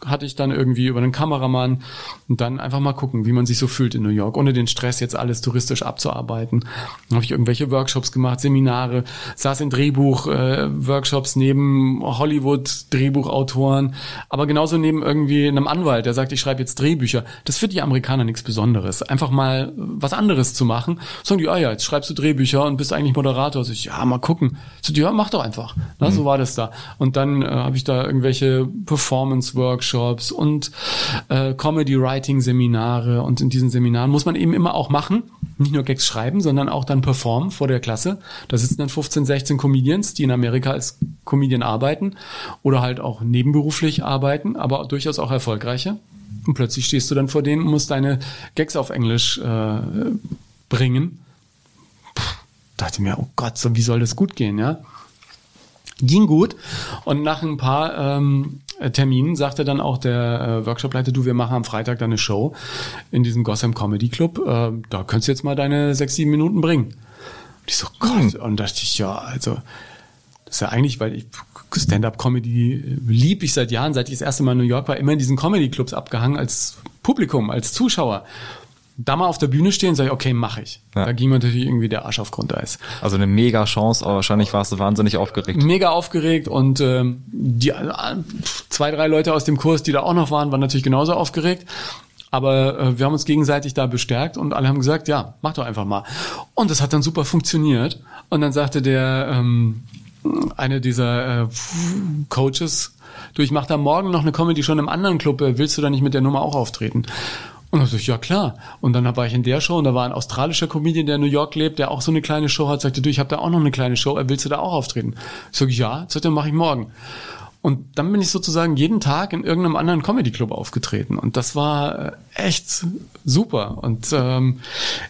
hatte ich dann irgendwie über einen Kameramann und dann einfach mal gucken, wie man sich so fühlt in New York, ohne den Stress jetzt alles touristisch abzuarbeiten. Dann habe ich irgendwelche Workshops gemacht, Seminare, saß in Drehbuch-Workshops äh, neben Hollywood-Drehbuchautoren, aber genauso neben irgendwie einem Anwalt, der sagt, ich schreibe jetzt Drehbücher. Das ist für die Amerikaner nichts Besonderes. Einfach mal was anderes zu machen. Sagen die, ah ja, jetzt schreibst du Drehbücher und bist eigentlich Moderator. So ich, ja, mal gucken. So, ja, mach doch einfach. Na, mhm. So war das da. Und dann äh, habe ich da irgendwelche Performance-Workshops Workshops und äh, Comedy-Writing-Seminare. Und in diesen Seminaren muss man eben immer auch machen, nicht nur Gags schreiben, sondern auch dann performen vor der Klasse. Da sitzen dann 15, 16 Comedians, die in Amerika als Comedian arbeiten oder halt auch nebenberuflich arbeiten, aber durchaus auch erfolgreiche. Und plötzlich stehst du dann vor denen und musst deine Gags auf Englisch äh, bringen. Puh, dachte mir, oh Gott, so wie soll das gut gehen, ja? Ging gut. Und nach ein paar ähm, äh, Termin sagte dann auch der äh, Workshopleiter, du, wir machen am Freitag dann eine Show in diesem Gotham Comedy Club. Äh, da könntest du jetzt mal deine sechs, sieben Minuten bringen. Und ich so, Gott, und dachte ich, ja, also das ist ja eigentlich, weil ich Stand-up-Comedy lieb ich seit Jahren, seit ich das erste Mal in New York war, immer in diesen Comedy-Clubs abgehangen als Publikum, als Zuschauer. Da mal auf der Bühne stehen, sage ich, okay, mache ich. Ja. Da ging mir natürlich irgendwie der Arsch auf Grundeis. Also eine mega Chance, aber wahrscheinlich warst du wahnsinnig aufgeregt. Mega aufgeregt und ähm, die äh, zwei, drei Leute aus dem Kurs, die da auch noch waren, waren natürlich genauso aufgeregt. Aber äh, wir haben uns gegenseitig da bestärkt und alle haben gesagt, ja, mach doch einfach mal. Und das hat dann super funktioniert. Und dann sagte der ähm, eine dieser äh, Coaches, du, ich mache da morgen noch eine Comedy schon im anderen Club, äh, willst du da nicht mit der Nummer auch auftreten? Und dann dachte ich, ja klar. Und dann war ich in der Show und da war ein australischer Comedian, der in New York lebt, der auch so eine kleine Show hat, sagte, du, ich habe da auch noch eine kleine Show, äh, willst du da auch auftreten? Ich sage, ja, sagte, mache ich morgen. Und dann bin ich sozusagen jeden Tag in irgendeinem anderen Comedy-Club aufgetreten. Und das war äh, echt super. Und ähm,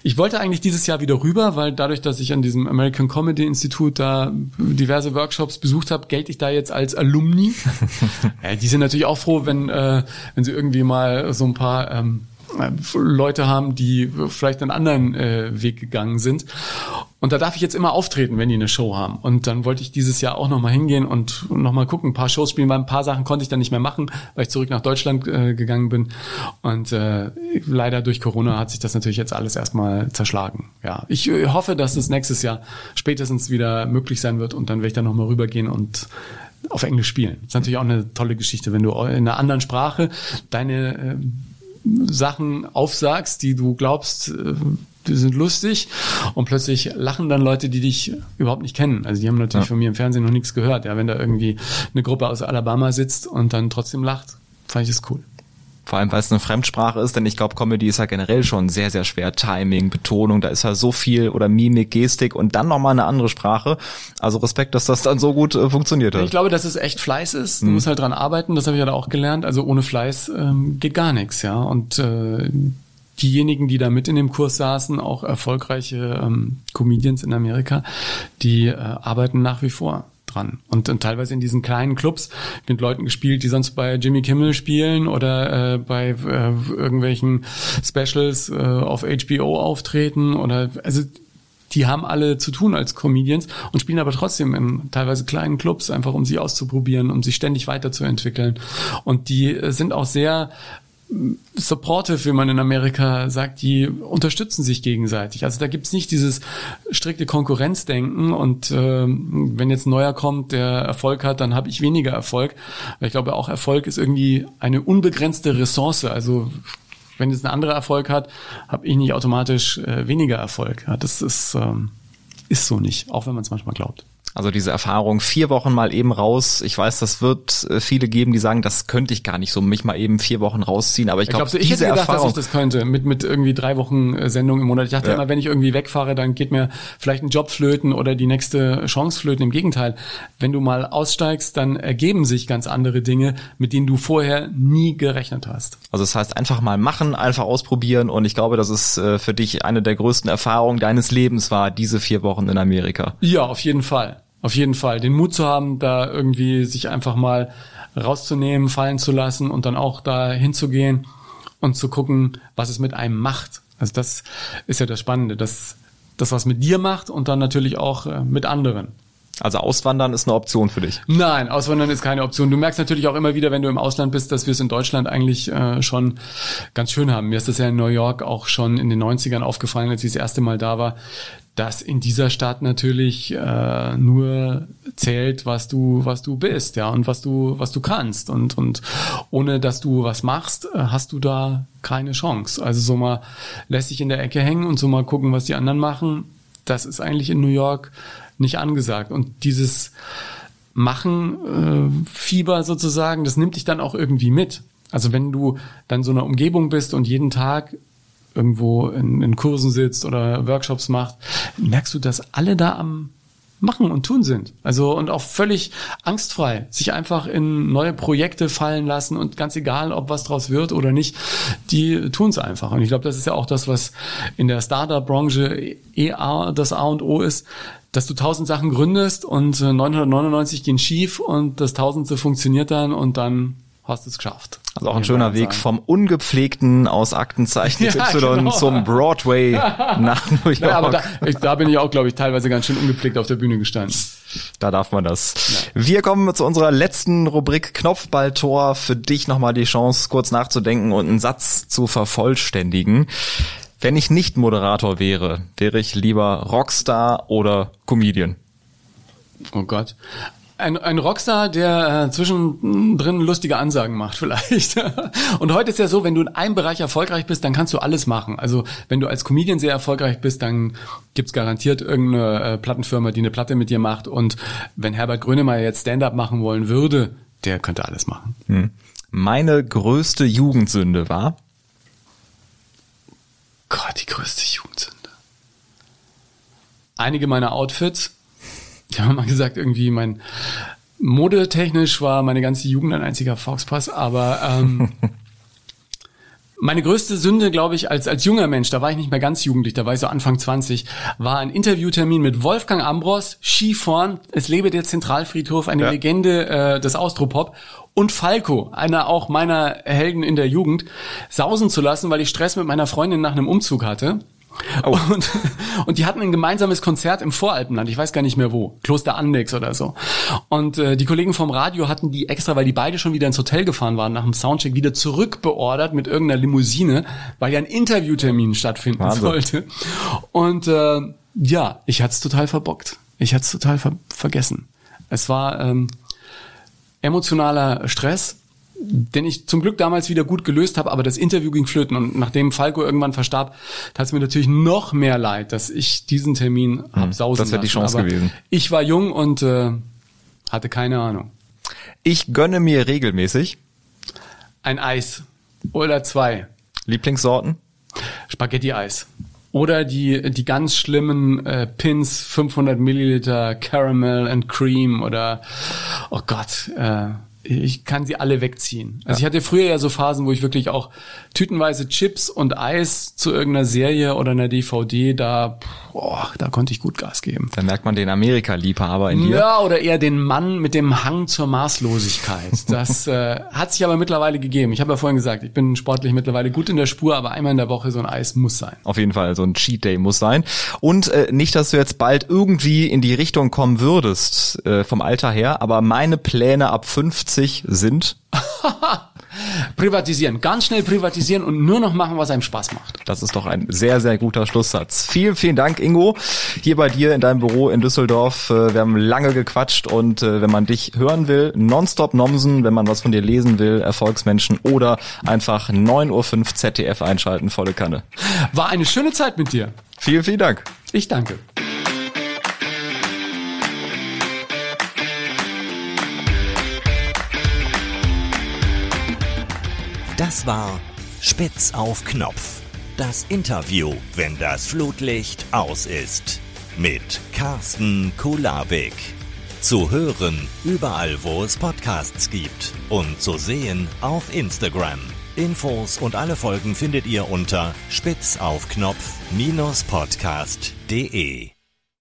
ich wollte eigentlich dieses Jahr wieder rüber, weil dadurch, dass ich an diesem American Comedy Institute da diverse Workshops besucht habe, gelte ich da jetzt als Alumni. ja, [LAUGHS] die sind natürlich auch froh, wenn, äh, wenn sie irgendwie mal so ein paar ähm, Leute haben, die vielleicht einen anderen äh, Weg gegangen sind. Und da darf ich jetzt immer auftreten, wenn die eine Show haben. Und dann wollte ich dieses Jahr auch nochmal hingehen und nochmal gucken, ein paar Shows spielen, weil ein paar Sachen konnte ich dann nicht mehr machen, weil ich zurück nach Deutschland äh, gegangen bin. Und äh, leider durch Corona hat sich das natürlich jetzt alles erstmal zerschlagen. Ja, ich äh, hoffe, dass es nächstes Jahr spätestens wieder möglich sein wird und dann werde ich dann nochmal rübergehen und auf Englisch spielen. Das ist natürlich auch eine tolle Geschichte, wenn du in einer anderen Sprache deine äh, Sachen aufsagst, die du glaubst, äh, die sind lustig und plötzlich lachen dann Leute, die dich überhaupt nicht kennen. Also die haben natürlich ja. von mir im Fernsehen noch nichts gehört. Ja, wenn da irgendwie eine Gruppe aus Alabama sitzt und dann trotzdem lacht, fand ich das cool. Vor allem, weil es eine Fremdsprache ist, denn ich glaube, Comedy ist ja generell schon sehr, sehr schwer. Timing, Betonung, da ist ja so viel oder Mimik, Gestik und dann nochmal eine andere Sprache. Also Respekt, dass das dann so gut äh, funktioniert hat. Ich glaube, dass es echt Fleiß ist. Du hm. musst halt dran arbeiten, das habe ich ja da auch gelernt. Also ohne Fleiß ähm, geht gar nichts, ja. Und äh, diejenigen, die da mit in dem Kurs saßen, auch erfolgreiche ähm, Comedians in Amerika, die äh, arbeiten nach wie vor dran. Und, und teilweise in diesen kleinen Clubs mit Leuten gespielt, die sonst bei Jimmy Kimmel spielen oder äh, bei äh, irgendwelchen Specials äh, auf HBO auftreten oder also die haben alle zu tun als Comedians und spielen aber trotzdem in teilweise kleinen Clubs, einfach um sie auszuprobieren, um sich ständig weiterzuentwickeln. Und die äh, sind auch sehr supportive, wie man in Amerika sagt, die unterstützen sich gegenseitig. Also da gibt's nicht dieses strikte Konkurrenzdenken und äh, wenn jetzt ein neuer kommt, der Erfolg hat, dann habe ich weniger Erfolg. Ich glaube auch Erfolg ist irgendwie eine unbegrenzte Ressource. Also wenn jetzt ein anderer Erfolg hat, habe ich nicht automatisch äh, weniger Erfolg. Ja, das ist, ähm, ist so nicht, auch wenn man es manchmal glaubt. Also diese Erfahrung, vier Wochen mal eben raus. Ich weiß, das wird äh, viele geben, die sagen, das könnte ich gar nicht so, mich mal eben vier Wochen rausziehen. Aber ich glaube, glaub, ich diese hätte gedacht, Erfahrung, dass ich das könnte mit mit irgendwie drei Wochen äh, Sendung im Monat. Ich dachte ja. immer, wenn ich irgendwie wegfahre, dann geht mir vielleicht ein Job flöten oder die nächste Chance flöten. Im Gegenteil, wenn du mal aussteigst, dann ergeben sich ganz andere Dinge, mit denen du vorher nie gerechnet hast. Also das heißt, einfach mal machen, einfach ausprobieren. Und ich glaube, das ist äh, für dich eine der größten Erfahrungen deines Lebens war diese vier Wochen in Amerika. Ja, auf jeden Fall. Auf jeden Fall. Den Mut zu haben, da irgendwie sich einfach mal rauszunehmen, fallen zu lassen und dann auch da hinzugehen und zu gucken, was es mit einem macht. Also das ist ja das Spannende, dass das was mit dir macht und dann natürlich auch äh, mit anderen. Also Auswandern ist eine Option für dich? Nein, Auswandern ist keine Option. Du merkst natürlich auch immer wieder, wenn du im Ausland bist, dass wir es in Deutschland eigentlich äh, schon ganz schön haben. Mir ist das ja in New York auch schon in den 90ern aufgefallen, als ich das erste Mal da war, dass in dieser Stadt natürlich äh, nur zählt, was du was du bist, ja und was du was du kannst und und ohne dass du was machst, äh, hast du da keine Chance. Also so mal lässt sich in der Ecke hängen und so mal gucken, was die anderen machen. Das ist eigentlich in New York nicht angesagt und dieses Machen äh, Fieber sozusagen, das nimmt dich dann auch irgendwie mit. Also wenn du dann so einer Umgebung bist und jeden Tag irgendwo in, in Kursen sitzt oder Workshops macht, merkst du, dass alle da am machen und tun sind. Also und auch völlig angstfrei, sich einfach in neue Projekte fallen lassen und ganz egal, ob was draus wird oder nicht, die tun es einfach. Und ich glaube, das ist ja auch das, was in der Startup-Branche eh das A und O ist, dass du tausend Sachen gründest und 999 gehen schief und das tausendste funktioniert dann und dann hast es geschafft. Also auch ein schöner Weg vom ungepflegten aus Aktenzeichen [LAUGHS] ja, Y genau. zum Broadway [LAUGHS] nach New York. Ja, aber da, ich, da bin ich auch, glaube ich, teilweise ganz schön ungepflegt auf der Bühne gestanden. Da darf man das. Ja. Wir kommen zu unserer letzten Rubrik Knopfballtor. Für dich nochmal die Chance, kurz nachzudenken und einen Satz zu vervollständigen. Wenn ich nicht Moderator wäre, wäre ich lieber Rockstar oder Comedian? Oh Gott. Ein, ein Rockstar, der äh, zwischendrin lustige Ansagen macht [LAUGHS] vielleicht. Und heute ist ja so, wenn du in einem Bereich erfolgreich bist, dann kannst du alles machen. Also wenn du als Comedian sehr erfolgreich bist, dann gibt's garantiert irgendeine äh, Plattenfirma, die eine Platte mit dir macht. Und wenn Herbert Grönemeyer jetzt Stand-up machen wollen würde, der könnte alles machen. Hm. Meine größte Jugendsünde war? Gott, die größte Jugendsünde. Einige meiner Outfits die haben mal gesagt, irgendwie mein modetechnisch war meine ganze Jugend ein einziger Foxpass, aber ähm, [LAUGHS] meine größte Sünde, glaube ich, als, als junger Mensch, da war ich nicht mehr ganz jugendlich, da war ich so Anfang 20, war ein Interviewtermin mit Wolfgang Ambros, Skifahren, es lebe der Zentralfriedhof, eine ja. Legende äh, des Austropop und Falco, einer auch meiner Helden in der Jugend, sausen zu lassen, weil ich Stress mit meiner Freundin nach einem Umzug hatte. Oh. Und, und die hatten ein gemeinsames Konzert im Voralpenland, ich weiß gar nicht mehr wo, Kloster Andex oder so. Und äh, die Kollegen vom Radio hatten die extra, weil die beide schon wieder ins Hotel gefahren waren, nach dem Soundcheck wieder zurückbeordert mit irgendeiner Limousine, weil ja ein Interviewtermin stattfinden Wahnsinn. sollte. Und äh, ja, ich hatte es total verbockt. Ich hatte es total ver vergessen. Es war ähm, emotionaler Stress den ich zum Glück damals wieder gut gelöst habe, aber das Interview ging flöten und nachdem Falco irgendwann verstarb, tat es mir natürlich noch mehr leid, dass ich diesen Termin hm, hab sausen Das wäre die Chance aber gewesen. Ich war jung und äh, hatte keine Ahnung. Ich gönne mir regelmäßig ein Eis oder zwei. Lieblingssorten? Spaghetti-Eis. Oder die, die ganz schlimmen äh, Pins, 500 Milliliter Caramel and Cream oder, oh Gott, äh, ich kann sie alle wegziehen. Also ja. ich hatte früher ja so Phasen, wo ich wirklich auch tütenweise Chips und Eis zu irgendeiner Serie oder einer DVD, da, boah, da konnte ich gut Gas geben. Da merkt man den Amerika-Liebhaber in dir. Ja, oder eher den Mann mit dem Hang zur Maßlosigkeit. Das [LAUGHS] äh, hat sich aber mittlerweile gegeben. Ich habe ja vorhin gesagt, ich bin sportlich mittlerweile gut in der Spur, aber einmal in der Woche so ein Eis muss sein. Auf jeden Fall, so ein Cheat Day muss sein. Und äh, nicht, dass du jetzt bald irgendwie in die Richtung kommen würdest, äh, vom Alter her, aber meine Pläne ab 15 50 sind? [LAUGHS] privatisieren, ganz schnell privatisieren und nur noch machen, was einem Spaß macht. Das ist doch ein sehr, sehr guter Schlusssatz. Vielen, vielen Dank, Ingo, hier bei dir in deinem Büro in Düsseldorf. Äh, wir haben lange gequatscht und äh, wenn man dich hören will, nonstop Nomsen, wenn man was von dir lesen will, Erfolgsmenschen oder einfach 9.05 Uhr ZDF einschalten, volle Kanne. War eine schöne Zeit mit dir. Vielen, vielen Dank. Ich danke. Das war Spitz auf Knopf. Das Interview, wenn das Flutlicht aus ist. Mit Carsten Kulawik. Zu hören überall, wo es Podcasts gibt. Und zu sehen auf Instagram. Infos und alle Folgen findet ihr unter spitzaufknopf-podcast.de.